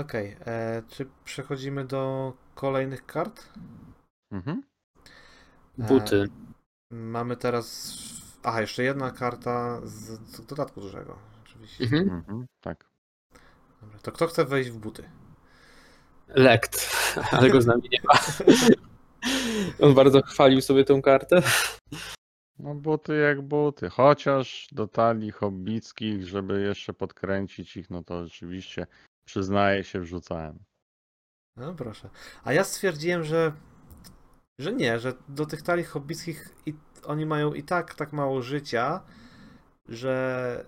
Okej, e, czy przechodzimy do kolejnych kart? Mhm. Buty. Mamy teraz. Aha, jeszcze jedna karta z, z dodatku dużego. Oczywiście. Mhm. Mhm. Tak. Dobra, to kto chce wejść w buty? Lekt, [LAUGHS] ale go z nami nie ma. [LAUGHS] On bardzo chwalił sobie tą kartę. No buty jak buty, chociaż do talii hobbickich, żeby jeszcze podkręcić ich, no to rzeczywiście przyznaję się wrzucałem. No proszę. A ja stwierdziłem, że. Że nie, że do tych talii hobbickich i, oni mają i tak tak mało życia, że.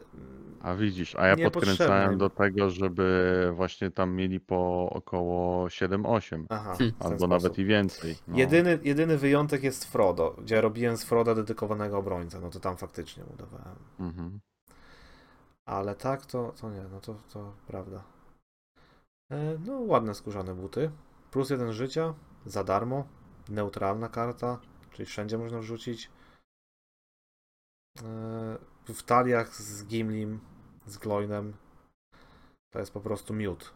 A widzisz, a ja podkręcałem do tego, żeby właśnie tam mieli po około 7-8, Aha, Hmm. w ten albo nawet sposób. i więcej. No. Jedyny, jedyny wyjątek jest Frodo, gdzie robiłem z Froda dedykowanego obrońca, no to tam faktycznie mu dawałem. Mhm. Ale tak, to, to nie, no to, to prawda. E, no, ładne skórzane buty. Plus jeden życia, za darmo. Neutralna karta, czyli wszędzie można wrzucić. E, w taliach z Gimlim, z Gloinem. To jest po prostu miód.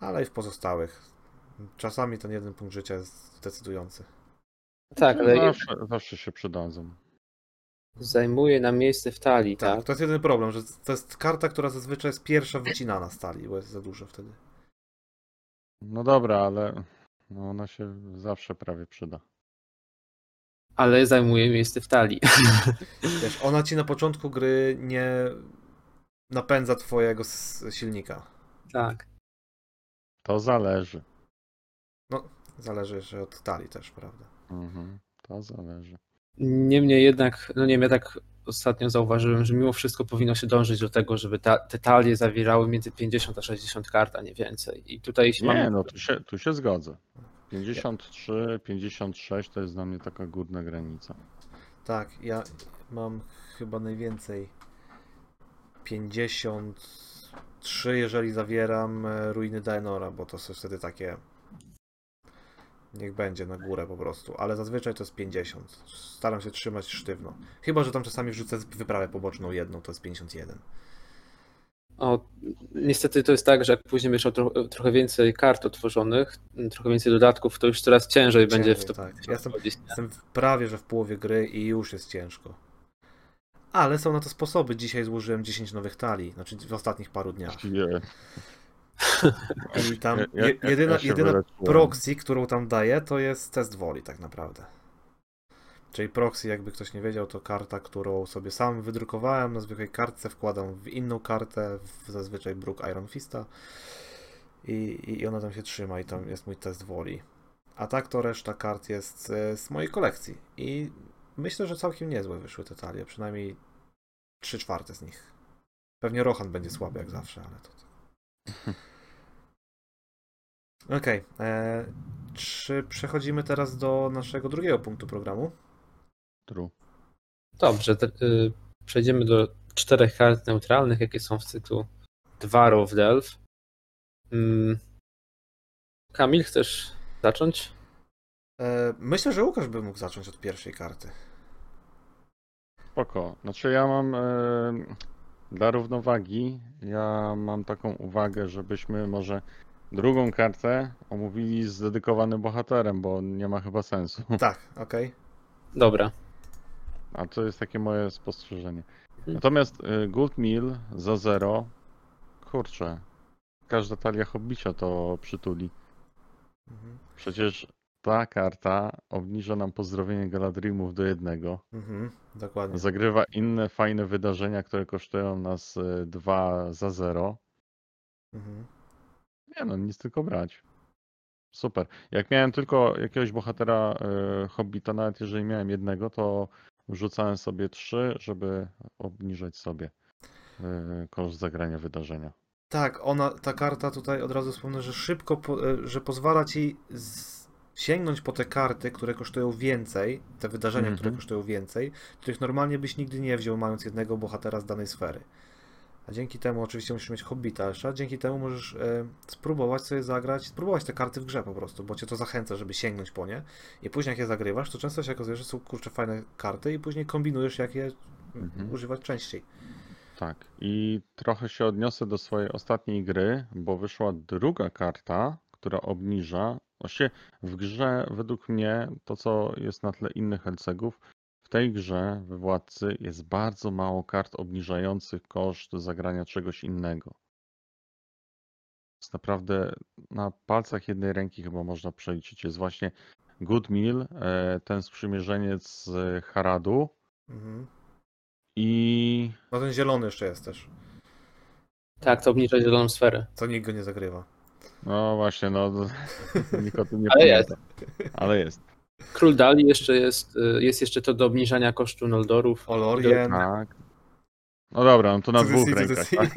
Ale i w pozostałych. Czasami ten jeden punkt życia jest decydujący. Tak, No ale zawsze, zawsze się przydadzą. zajmuje nam miejsce w talii, Tak, tak? to jest jedyny problem, że to jest karta, która zazwyczaj jest pierwsza wycinana z talii, bo jest za dużo wtedy. No dobra, ale no ona się zawsze prawie przyda. Ale zajmuje miejsce w talii. [LAUGHS] Wiesz, ona ci na początku gry nie napędza twojego silnika. tak. To zależy. Zależy jeszcze od talii też, prawda? Mhm. To zależy. Niemniej jednak, no nie wiem, ja tak ostatnio zauważyłem, że mimo wszystko powinno się dążyć do tego, żeby ta, te talie zawierały między 50 a 60 kart, a nie więcej. I tutaj jeśli Nie, mamy... no tu się, tu się zgodzę. 53, 56 to jest dla mnie taka górna granica. Tak, ja mam chyba najwięcej 53, jeżeli zawieram e, ruiny Daenora, bo to są wtedy takie niech będzie na górę po prostu, ale zazwyczaj to jest 50. Staram się trzymać sztywno. Chyba, że tam czasami wrzucę wyprawę poboczną jedną, to jest 51. O, niestety to jest tak, że jak później będziesz miał tro, trochę więcej kart otworzonych, trochę więcej dodatków, to już coraz ciężej, będzie w Ciężej, to tak. Ja jestem-. Jestem prawie, że w połowie gry i już jest ciężko. Ale są na to sposoby. Dzisiaj złożyłem 10 nowych talii, znaczy w ostatnich paru dniach. Je, [LAUGHS] I tam Ja- ja- jedyna, ja jedyna proxy, którą tam daję, to jest test woli tak naprawdę. Czyli proxy, jakby ktoś nie wiedział, to karta, którą sobie sam wydrukowałem na zwykłej kartce, wkładam w inną kartę, w zazwyczaj Brook Iron Fista i, i ona tam się trzyma i tam jest mój test woli. A tak to reszta kart jest e, z mojej kolekcji i myślę, że całkiem niezłe wyszły te talie, przynajmniej 3 czwarte z nich. Pewnie Rohan będzie słaby jak zawsze, ale to... [LAUGHS] Okej, e, czy przechodzimy teraz do naszego drugiego punktu programu? True. Dobrze, te, y, przejdziemy do czterech kart neutralnych, jakie są w cyklu Dwarf Delf. Mm, Kamil, chcesz zacząć? E, myślę, że Łukasz by mógł zacząć od pierwszej karty. Spoko. Znaczy ja mam e, dla równowagi, ja mam taką uwagę, żebyśmy może drugą kartę omówili z dedykowanym bohaterem, bo nie ma chyba sensu. [LAUGHS] Tak, okej. Dobra. A to jest takie moje spostrzeżenie. Mhm. Natomiast y, Gold Mill za zero, kurczę, każda talia hobbicia to przytuli. Mhm. Przecież ta karta obniża nam pozdrowienie Galadrimów do jednego. Mhm, dokładnie. Zagrywa inne fajne wydarzenia, które kosztują nas y, dwa za zero. Mhm. Nie no, nic tylko brać. Super. Jak miałem tylko jakiegoś bohatera y, hobbita, nawet jeżeli miałem jednego, to wrzucałem sobie trzy, żeby obniżać sobie y, koszt zagrania wydarzenia. Tak, ona, ta karta tutaj od razu wspomnę, że szybko, po, e, że pozwala ci z, sięgnąć po te karty, które kosztują więcej, te wydarzenia, które Mhm. kosztują więcej, których normalnie byś nigdy nie wziął, mając jednego bohatera z danej sfery. A dzięki temu, oczywiście musisz mieć hobbita jeszcze, a dzięki temu możesz e, spróbować sobie zagrać, spróbować te karty w grze po prostu, bo cię to zachęca, żeby sięgnąć po nie. I później jak je zagrywasz, to często się okazuje, że są kurczę fajne karty i później kombinujesz, jak je Mhm. używać częściej. Tak. I trochę się odniosę do swojej ostatniej gry, bo wyszła druga karta, która obniża. Właściwie w grze, według mnie, to co jest na tle innych LCG-ów, w tej grze we Władcy jest bardzo mało kart obniżających koszt zagrania czegoś innego. Jest naprawdę na palcach jednej ręki chyba można przeliczyć. Jest właśnie Good Meal, e, ten sprzymierzeniec z Haradu Mhm. i No ten zielony jeszcze jest też, Tak, to obniża zieloną sferę. co nikt go nie zagrywa. No właśnie, no [LAUGHS] nikt o tym nie Ale pamięta. Ale jest. Król Dali jeszcze jest, y, jest jeszcze to do obniżania kosztu Noldorów. Olorien. Tak. No dobra, no to na dwóch rękach. Tak?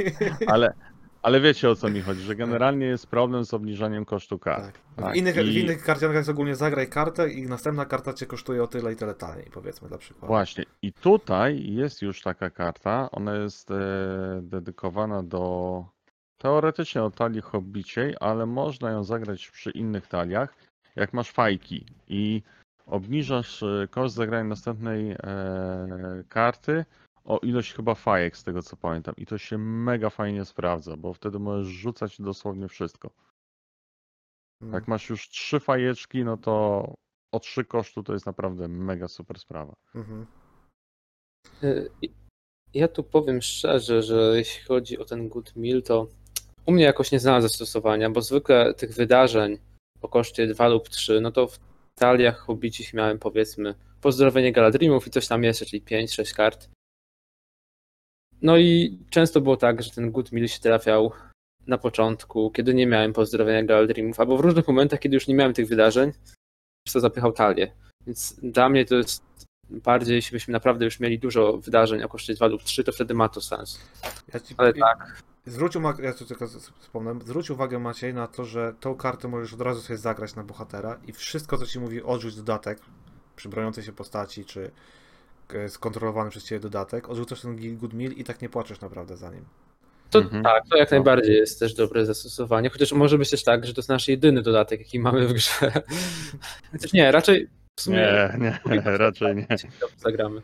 Ale, ale wiecie o co mi chodzi, że generalnie jest problem z obniżaniem kosztu kart. Tak. Tak, W innych, w i- innych karciankach jest ogólnie zagraj kartę i następna karta cię kosztuje o tyle i tyle taniej, powiedzmy dla przykładu. Właśnie. I tutaj jest już taka karta. Ona jest e, dedykowana do teoretycznie o talii hobbiciej, ale można ją zagrać przy innych taliach, jak masz fajki i obniżasz e, koszt zagrania następnej e, karty o ilość chyba fajek, z tego co pamiętam. I to się mega fajnie sprawdza, bo wtedy możesz rzucać dosłownie wszystko. Mm. Jak masz już trzy fajeczki, no to o trzy kosztu to jest naprawdę mega super sprawa. Mhm. I- Ja tu powiem szczerze, że jeśli chodzi o ten Good Meal, to u mnie jakoś nie znalazł zastosowania, bo zwykle tych wydarzeń o koszcie 2 lub 3, no to w taliach hobbicich miałem powiedzmy pozdrowienie Galadrimów i coś tam jeszcze, czyli 5-6 kart. No i często było tak, że ten Good Meal się trafiał na początku, kiedy nie miałem pozdrowienia Galadrimów, albo w różnych momentach, kiedy już nie miałem tych wydarzeń, to zapychał talię. Więc dla mnie to jest bardziej, jeśli byśmy naprawdę już mieli dużo wydarzeń o koszcie 2 lub 3, to wtedy ma to sens. Ja ci, Ale tak, Zwróć uwagę, ja tu tylko wspomnę, zwróć uwagę Maciej na to, że tą kartę możesz od razu sobie zagrać na bohatera i wszystko, co ci mówi odrzuć dodatek przy broniącej się postaci, czy e, skontrolowany przez ciebie dodatek, odrzucasz ten Good Meal i tak nie płaczesz naprawdę za nim. to, Mhm. tak, to jak No. najbardziej jest też dobre zastosowanie, chociaż może być też tak, że to jest nasz jedyny dodatek, jaki mamy w grze. [LAUGHS] Chociaż nie, raczej w sumie Nie, nie, raczej nie. zagramy.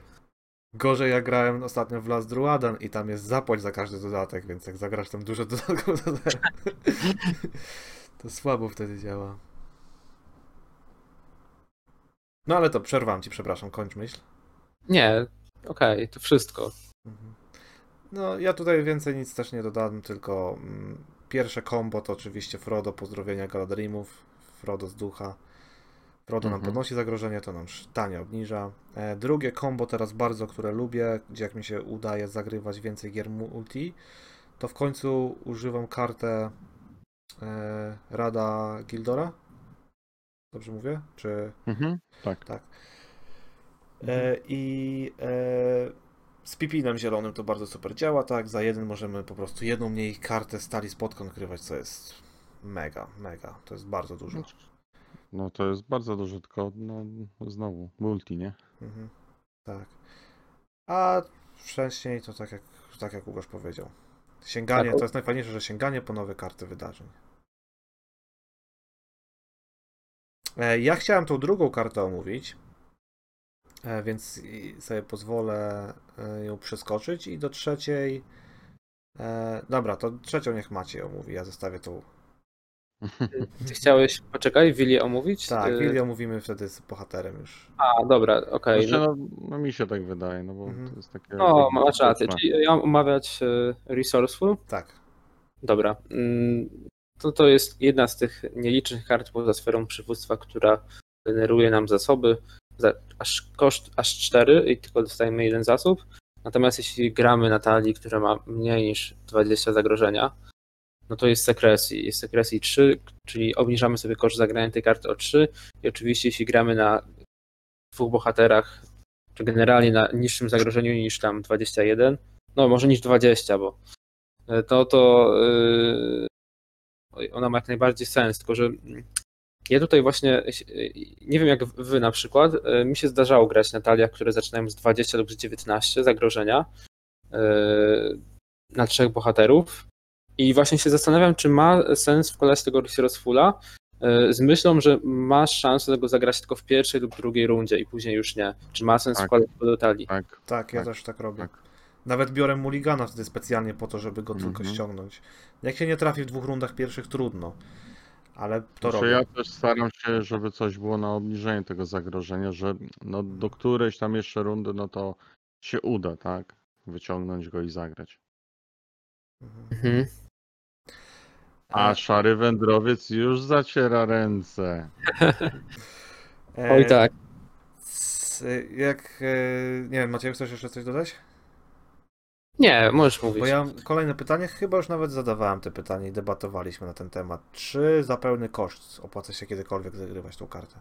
Gorzej ja grałem ostatnio w Last Druadan i tam jest zapłać za każdy dodatek, więc jak zagrasz tam dużo [LAUGHS] dodatków, to, to słabo wtedy działa. No ale to przerwam ci, przepraszam, kończ myśl. Nie, okej, to wszystko. Mhm. No, ja tutaj więcej nic też nie dodam, tylko mm, pierwsze combo to oczywiście Frodo, pozdrowienia Galadrimów, Frodo z ducha. Frodo nam Mhm. podnosi zagrożenie, to nam tanie obniża. E, drugie combo teraz bardzo, które lubię, gdzie jak mi się udaje zagrywać więcej gier multi, to w końcu używam kartę e, Rada Gildora. Dobrze mówię? Czy... Mhm, tak. Tak. E, I e, z Pipinem zielonym to bardzo super działa, tak? Za jeden możemy po prostu jedną mniej kartę stali spod odkrywać, co jest mega, mega. To jest bardzo dużo. No to jest bardzo dużo, tylko no znowu multi, nie? Mhm. Tak. A wcześniej to tak jak, tak jak Łukasz powiedział. Sięganie, Tak. to jest najfajniejsze, że sięganie po nowe karty wydarzeń. E, Ja chciałem tą drugą kartę omówić, e, więc sobie pozwolę e, ją przeskoczyć i do trzeciej. Dobra, to trzecią niech Maciej omówi, ja zostawię tą. Ty chciałeś, poczekaj, Willię omówić? Tak, William omówimy wtedy z bohaterem już. A, dobra, okej. Znaczy, no, no, mi się tak wydaje, no bo Mhm. to jest takie... no, masz rację. Czyli ja mam omawiać y, Resourceful? Tak. Dobra. Mm, To to jest jedna z tych nielicznych kart poza sferą przywództwa, która generuje nam zasoby. Za, aż koszt aż 4 i tylko dostajemy jeden zasób. Natomiast jeśli gramy na talii, która ma mniej niż 20 zagrożenia, no to jest sekresji. Jest sekresji 3, czyli obniżamy sobie koszt zagrania tej karty o 3. I oczywiście jeśli gramy na dwóch bohaterach, czy generalnie na niższym zagrożeniu niż tam 21, no może niż 20, bo e, to to yy, ona ma jak najbardziej sens, tylko że ja tutaj właśnie yy, nie wiem jak wy na przykład, mi się zdarzało grać na taliach, które zaczynają z 20 lub z 19 zagrożenia na trzech bohaterów i właśnie się zastanawiam, czy ma sens wkładać tego Resourcefula yy, z myślą, że masz szansę tego zagrać tylko w pierwszej lub drugiej rundzie i później już nie. Czy ma sens Tak. wkładać go do talii? Tak, Tak, ja Tak, też tak robię. tak. Nawet biorę Mulligana wtedy specjalnie po to, żeby go tylko Mhm. ściągnąć. Jak się nie trafi w dwóch rundach pierwszych, trudno. Ale to Znaczy robię. ja też staram się, żeby coś było na obniżenie tego zagrożenia, że no, do którejś tam jeszcze rundy, no to się uda, tak? Wyciągnąć go i zagrać. Mhm. A E, szary wędrowiec już zaciera ręce. e, Oj tak. s- Jak. e, Nie wiem, Maciej, chcesz jeszcze coś dodać? Nie, możesz mówić. Bo ja mam kolejne pytanie, chyba już nawet zadawałem te pytanie i debatowaliśmy na ten temat. Czy za pełny koszt opłaca się kiedykolwiek zagrywać tą kartę?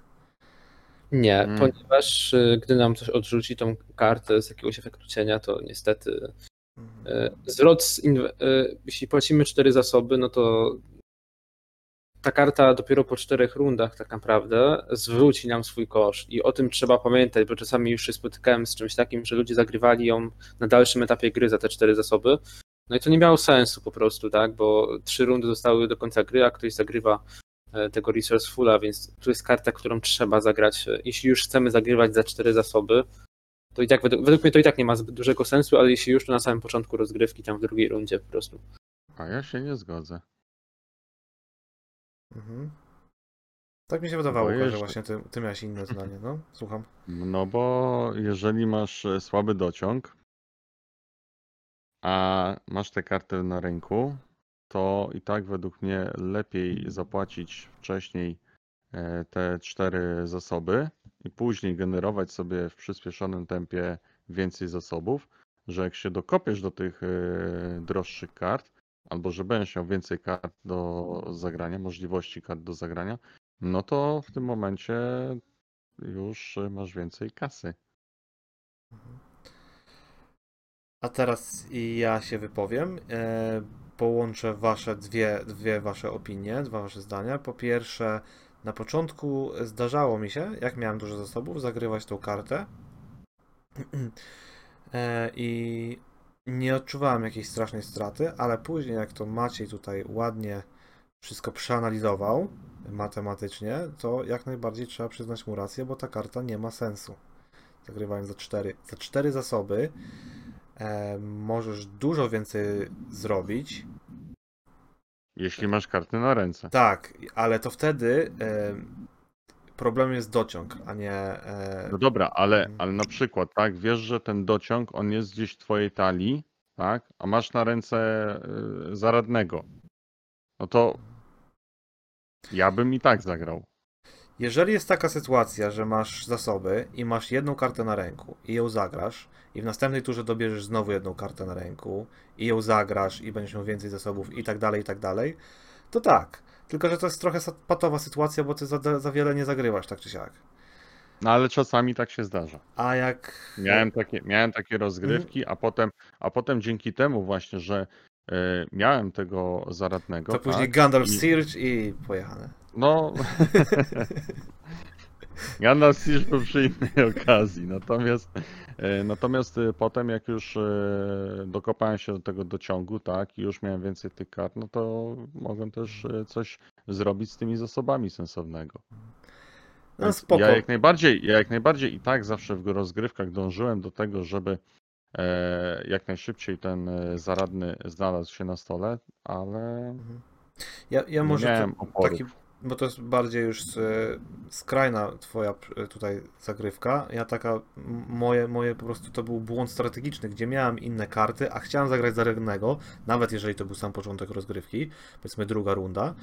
Nie, Mm. ponieważ y, gdy nam coś odrzuci tą kartę z jakiegoś efektu cienia, to niestety zwrot, z y, jeśli płacimy cztery zasoby, no to ta karta dopiero po czterech rundach tak naprawdę zwróci nam swój koszt i o tym trzeba pamiętać, bo czasami już się spotykałem z czymś takim, że ludzie zagrywali ją na dalszym etapie gry za te cztery zasoby. No i to nie miało sensu po prostu, tak, bo trzy rundy zostały do końca gry, a ktoś zagrywa e, tego Resourcefula, więc tu jest karta, którą trzeba zagrać. E, Jeśli już chcemy zagrywać za cztery zasoby, to i tak według, według mnie to i tak nie ma zbyt dużego sensu, ale jeśli już to na samym początku rozgrywki, tam w drugiej rundzie po prostu. A ja się nie zgodzę. Mhm. Tak mi się wydawało, Łukasz, że jeszcze- właśnie ty, ty miałeś inne zdanie. No, słucham. No bo jeżeli masz e, słaby dociąg, a masz tę kartę na ręku, to i tak według mnie lepiej zapłacić wcześniej e, te cztery zasoby i później generować sobie w przyspieszonym tempie więcej zasobów, że jak się dokopiesz do tych e, droższych kart, albo że będziesz miał więcej kart do zagrania, możliwości kart do zagrania, no to w tym momencie już masz więcej kasy. A teraz ja się wypowiem. E, połączę wasze dwie, dwie wasze opinie, dwa wasze zdania. Po pierwsze, na początku zdarzało mi się, jak miałem dużo zasobów, zagrywać tą kartę. [CLEARS THROAT] e, I nie odczuwałem jakiejś strasznej straty, ale później, jak to Maciej tutaj ładnie wszystko przeanalizował matematycznie, to jak najbardziej trzeba przyznać mu rację, bo ta karta nie ma sensu. Zagrywając za cztery, za cztery zasoby e, możesz dużo więcej zrobić. Jeśli masz karty na ręce. Tak, ale to wtedy e, problem jest dociąg, a nie. E, No dobra, ale, Mhm. ale na przykład, tak, wiesz, że ten dociąg, on jest gdzieś w twojej talii, tak, a masz na ręce y, zaradnego. No to ja bym i tak zagrał. Jeżeli jest taka sytuacja, że masz zasoby i masz jedną kartę na ręku i ją zagrasz, i w następnej turze dobierzesz znowu jedną kartę na ręku i ją zagrasz i będziesz miał więcej zasobów i tak dalej, i tak dalej, to tak. Tylko, że to jest trochę patowa sytuacja, bo ty za, za wiele nie zagrywasz, tak czy siak. No ale czasami tak się zdarza. A jak. Miałem takie, miałem takie rozgrywki, a potem, a potem dzięki temu właśnie, że miałem tego zaradnego, To później tak, Gandalf i- Search i pojechane. No. [LAUGHS] Gandalf już był przy innej okazji. Natomiast, e, natomiast e, potem, jak już e, dokopałem się do tego dociągu, tak, i już miałem więcej tych kart, no to mogłem też e, coś zrobić z tymi zasobami sensownego. No. Ja jak najbardziej, ja jak najbardziej i tak zawsze w rozgrywkach dążyłem do tego, żeby e, jak najszybciej ten e, zaradny znalazł się na stole, ale Ja, ja nie może taki, bo to jest bardziej już e, skrajna twoja e, tutaj zagrywka. Ja taka, moje, moje po prostu to był błąd strategiczny, gdzie miałem inne karty, a chciałem zagrać zaradnego, nawet jeżeli to był sam początek rozgrywki, powiedzmy druga runda, e,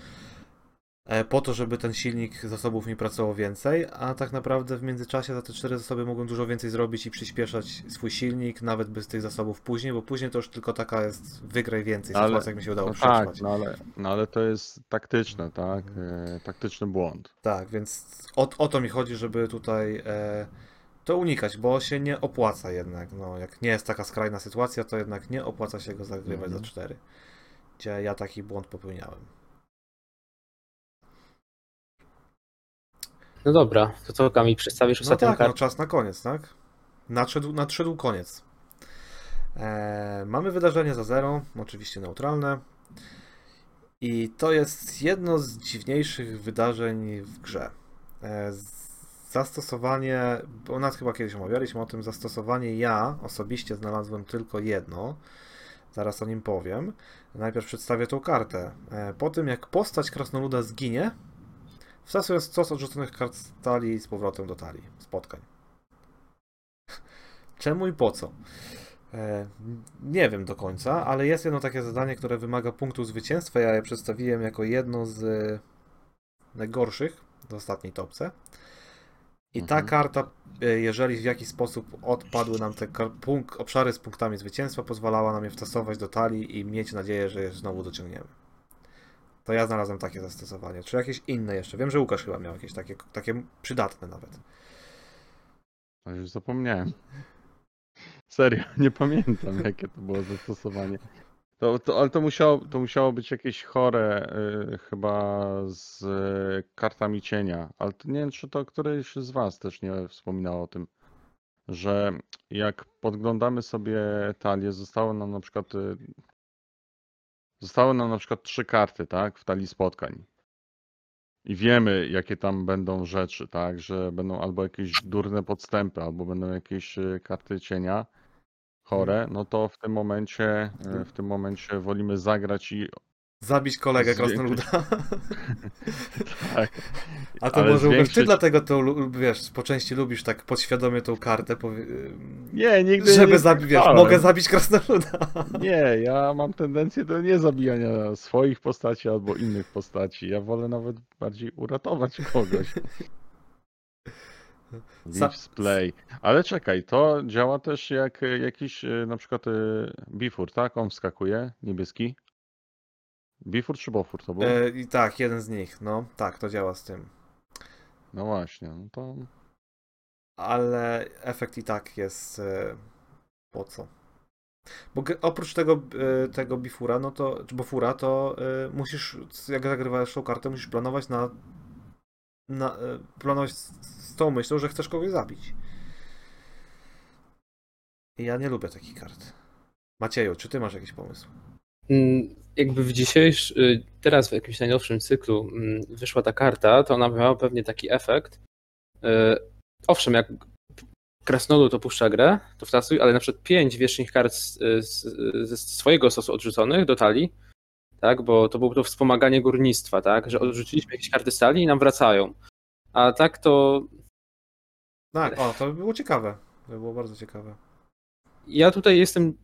po to, żeby ten silnik zasobów mi pracował więcej, a tak naprawdę w międzyczasie za te cztery zasoby mogłem dużo więcej zrobić i przyspieszać swój silnik, nawet bez tych zasobów później, bo później to już tylko taka jest wygraj więcej Ale- sytuacja, jak mi się udało No przetrwać. tak, no ale, no ale to jest taktyczne, tak? E, taktyczny błąd. Tak, więc o, o to mi chodzi, żeby tutaj e, to unikać, bo się nie opłaca jednak. No, jak nie jest taka skrajna sytuacja, to jednak nie opłaca się go zagrywać Mhm. za 4. Gdzie ja taki błąd popełniałem. No dobra, to co Kamil, przedstawisz No ostatnią tak, no kartę? czas na koniec, tak? Nadszedł, nadszedł koniec. E, mamy wydarzenie za zero, oczywiście neutralne. I to jest jedno z dziwniejszych wydarzeń w grze. E, z- zastosowanie, bo nas chyba kiedyś omawialiśmy o tym, zastosowanie ja osobiście znalazłem tylko jedno. Zaraz o nim powiem. Najpierw przedstawię tą kartę. E, po tym jak postać krasnoluda zginie, wstasując stos odrzuconych kart z talii z powrotem do talii spotkań. [LAUGHS] Czemu i po co? E, nie wiem do końca, ale jest jedno takie zadanie, które wymaga punktu zwycięstwa. Ja je przedstawiłem jako jedno z najgorszych w ostatniej topce. I ta Mhm. karta, e, jeżeli w jakiś sposób odpadły nam te obszary z punktami zwycięstwa, pozwalała nam je wtasować do talii i mieć nadzieję, że je znowu dociągniemy. To ja znalazłem takie zastosowanie. Czy jakieś inne jeszcze? Wiem, że Łukasz chyba miał jakieś takie, takie przydatne nawet. A już zapomniałem. Serio, [LAUGHS] nie pamiętam jakie to było zastosowanie. To, to, ale to musiało, to musiało być jakieś chore y, chyba z y, kartami cienia. Ale to nie wiem, czy to któryś z was też nie wspominał o tym, że jak podglądamy sobie talię, zostało nam na przykład y, zostały nam na przykład trzy karty, tak, w talii spotkań. I wiemy, jakie tam będą rzeczy, tak, że będą albo jakieś durne podstępy, albo będą jakieś y, karty cienia chore, no to w tym momencie, y, w tym momencie wolimy zagrać i Zabić kolegę krasnoluda. [LAUGHS] [LAUGHS] tak. A to może Łukasz, ty dlatego to, wiesz, po części lubisz tak podświadomie tą kartę, powie... Nie, nigdy żeby nie zabić, wiesz, mogę zabić krasnoluda. [LAUGHS] Nie, ja mam tendencję do niezabijania swoich postaci albo innych postaci. Ja wolę nawet bardziej uratować [LAUGHS] kogoś. Leaves play. Ale czekaj, to działa też jak e, jakiś e, na przykład e, Bifur, tak? On wskakuje, niebieski. Bifur czy Bofur to był? E, tak, jeden z nich, no, tak, to działa z tym. No właśnie, no to Ale efekt i tak jest e, po co? Bo oprócz tego, e, tego bifura, no to, czy bofura, to e, musisz, jak zagrywasz tą kartę, musisz planować na, na planować z, z tą myślą, że chcesz kogoś zabić. I ja nie lubię takich kart. Macieju, czy ty masz jakiś pomysł? Mm, Jakby w dzisiejszym, teraz w jakimś najnowszym cyklu mm, wyszła ta karta, to ona miała pewnie taki efekt. Y, Owszem, jak Krasnolud opuszcza grę, to wtasuj, ale na przykład pięć wierzchnich kart ze swojego stosu odrzuconych do talii, tak, bo to było to wspomaganie górnictwa, tak, że odrzuciliśmy jakieś karty z talii i nam wracają. A tak to Tak, o, to by było ciekawe. To by było bardzo ciekawe. ja tutaj jestem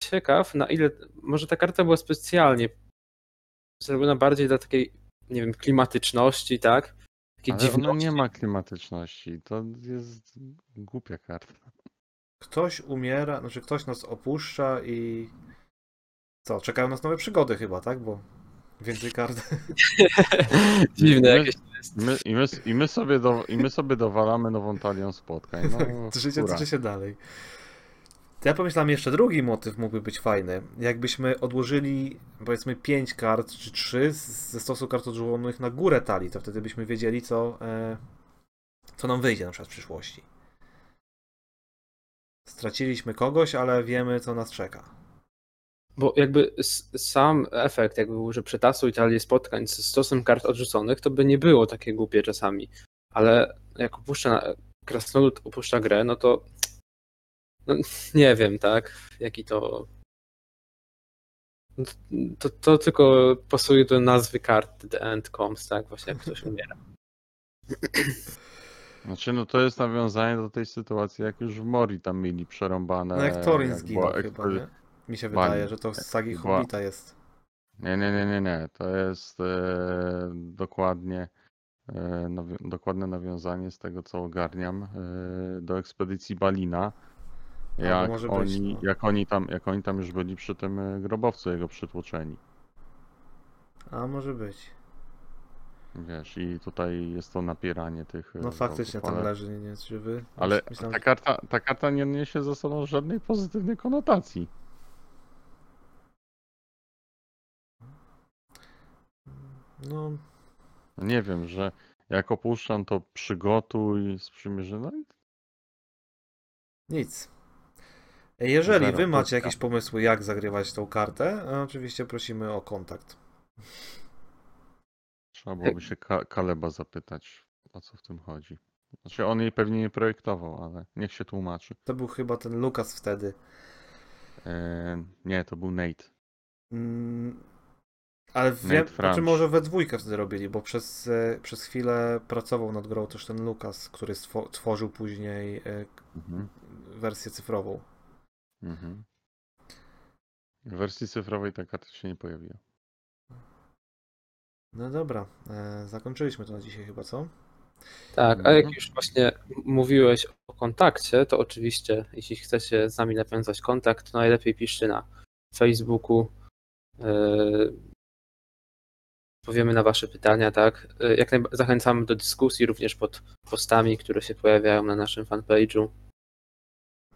ciekaw, na ile może ta karta była specjalnie zrobiona bardziej dla takiej, nie wiem, klimatyczności, tak? Takiej ale ona nie ma klimatyczności. To jest głupia karta. Ktoś umiera, znaczy ktoś nas opuszcza i co, czekają nas nowe przygody chyba, tak? Bo więcej kart. [LAUGHS] Dziwne My- jakieś. My, i, my, i, my sobie do, I my sobie dowalamy nową talią spotkań. No, [LAUGHS] Życie toczy się dalej. Ja pomyślałem, jeszcze drugi motyw mógłby być fajny. Jakbyśmy odłożyli powiedzmy 5 kart czy 3 ze stosu kart odłożonych na górę talii, to wtedy byśmy wiedzieli, co, e, co nam wyjdzie na przykład w przyszłości. Straciliśmy kogoś, ale wiemy, co nas czeka. Bo jakby sam efekt, jakby był, że przetasuj talię spotkań z stosem kart odrzuconych, to by nie było takie głupie czasami. ale jak opuszcza, Krasnolud opuszcza grę, no to no, [LAUGHS] nie wiem, tak, jaki to to, to tylko pasuje do nazwy karty The End Comes, tak, właśnie jak ktoś umiera. [CLEARS THROAT] Znaczy, no to jest nawiązanie do tej sytuacji, jak już w Mori tam mieli przerąbane. No jak Thorin jak zginął była chyba, nie? Mi się wydaje, że to z sagi Hobbita jest. Nie, nie, nie, nie, nie. To jest e, dokładnie e, nawi- dokładne nawiązanie z tego, co ogarniam, e, do ekspedycji Balina. Jak może być, oni, no. jak, oni tam, jak oni tam już byli przy tym e, grobowcu jego przytłoczeni. A może być. Wiesz, i tutaj jest to napieranie tych. e, No faktycznie tam ale, leży, nie, jest żywy. ale Myślałem, ta, karta, ta karta nie niesie ze sobą żadnej pozytywnej konotacji. No, No Nie wiem, że jak opuszczam, to przygotuj, sprzymierzy. No i nic. Jeżeli Zero, wy macie jakieś pomysły, jak zagrywać tą kartę, a oczywiście prosimy o kontakt. trzeba byłoby się Ka- Kaleba zapytać, o co w tym chodzi. Znaczy, on jej pewnie nie projektował, ale niech się tłumaczy. To był chyba ten Lukas wtedy. E, nie, to był Nate. Mm, ale wiem, Nate znaczy może we dwójkę wtedy robili, bo przez, e, przez chwilę pracował nad grą też ten Lukas, który stwo- tworzył później e, Mhm. wersję cyfrową. Mhm. W wersji cyfrowej ta karta się nie pojawiła. No dobra, e, zakończyliśmy to na dzisiaj chyba, co? Tak, a jak Mhm. już właśnie mówiłeś o kontakcie, to oczywiście, jeśli chcecie z nami nawiązać kontakt, to najlepiej piszcie na Facebooku. Yy, Powiemy na Wasze pytania, tak? Yy, Jak najba- zachęcamy do dyskusji również pod postami, które się pojawiają na naszym fanpage'u.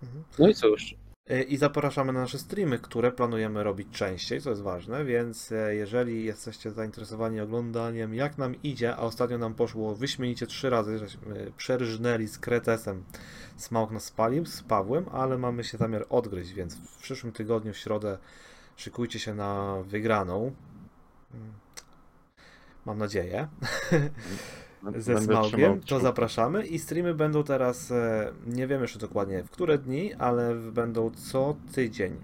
Mhm. No i cóż, E, I zapraszamy na nasze streamy, które planujemy robić częściej, co jest ważne, więc e, jeżeli jesteście zainteresowani oglądaniem, jak nam idzie, a ostatnio nam poszło wyśmienicie trzy razy, żeśmy przerżnęli z Kretesem, Smaug nas spalił, z Pawłem, ale mamy się zamiar odgryźć, więc w przyszłym tygodniu, w środę, szykujcie się na wygraną. Mm. Mam nadzieję. [LAUGHS] ze Smaugiem, to zapraszamy i streamy będą teraz, e, nie wiem jeszcze dokładnie w które dni, ale będą co tydzień.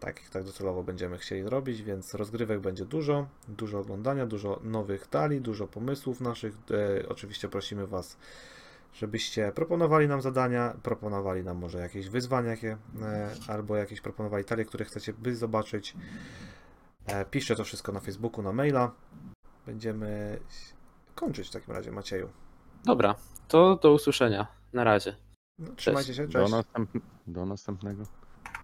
Tak, tak docelowo będziemy chcieli zrobić, więc rozgrywek będzie dużo, dużo oglądania, dużo nowych talii, dużo pomysłów naszych. E, oczywiście prosimy Was, żebyście proponowali nam zadania, proponowali nam może jakieś wyzwania, jakie, e, albo jakieś proponowali talie, które chcecie by zobaczyć. E, piszcie to wszystko na Facebooku, na maila. Będziemy kończyć w takim razie, Macieju. dobra, to do usłyszenia. Na razie. No, trzymajcie się, Do, cześć. następ... Do następnego.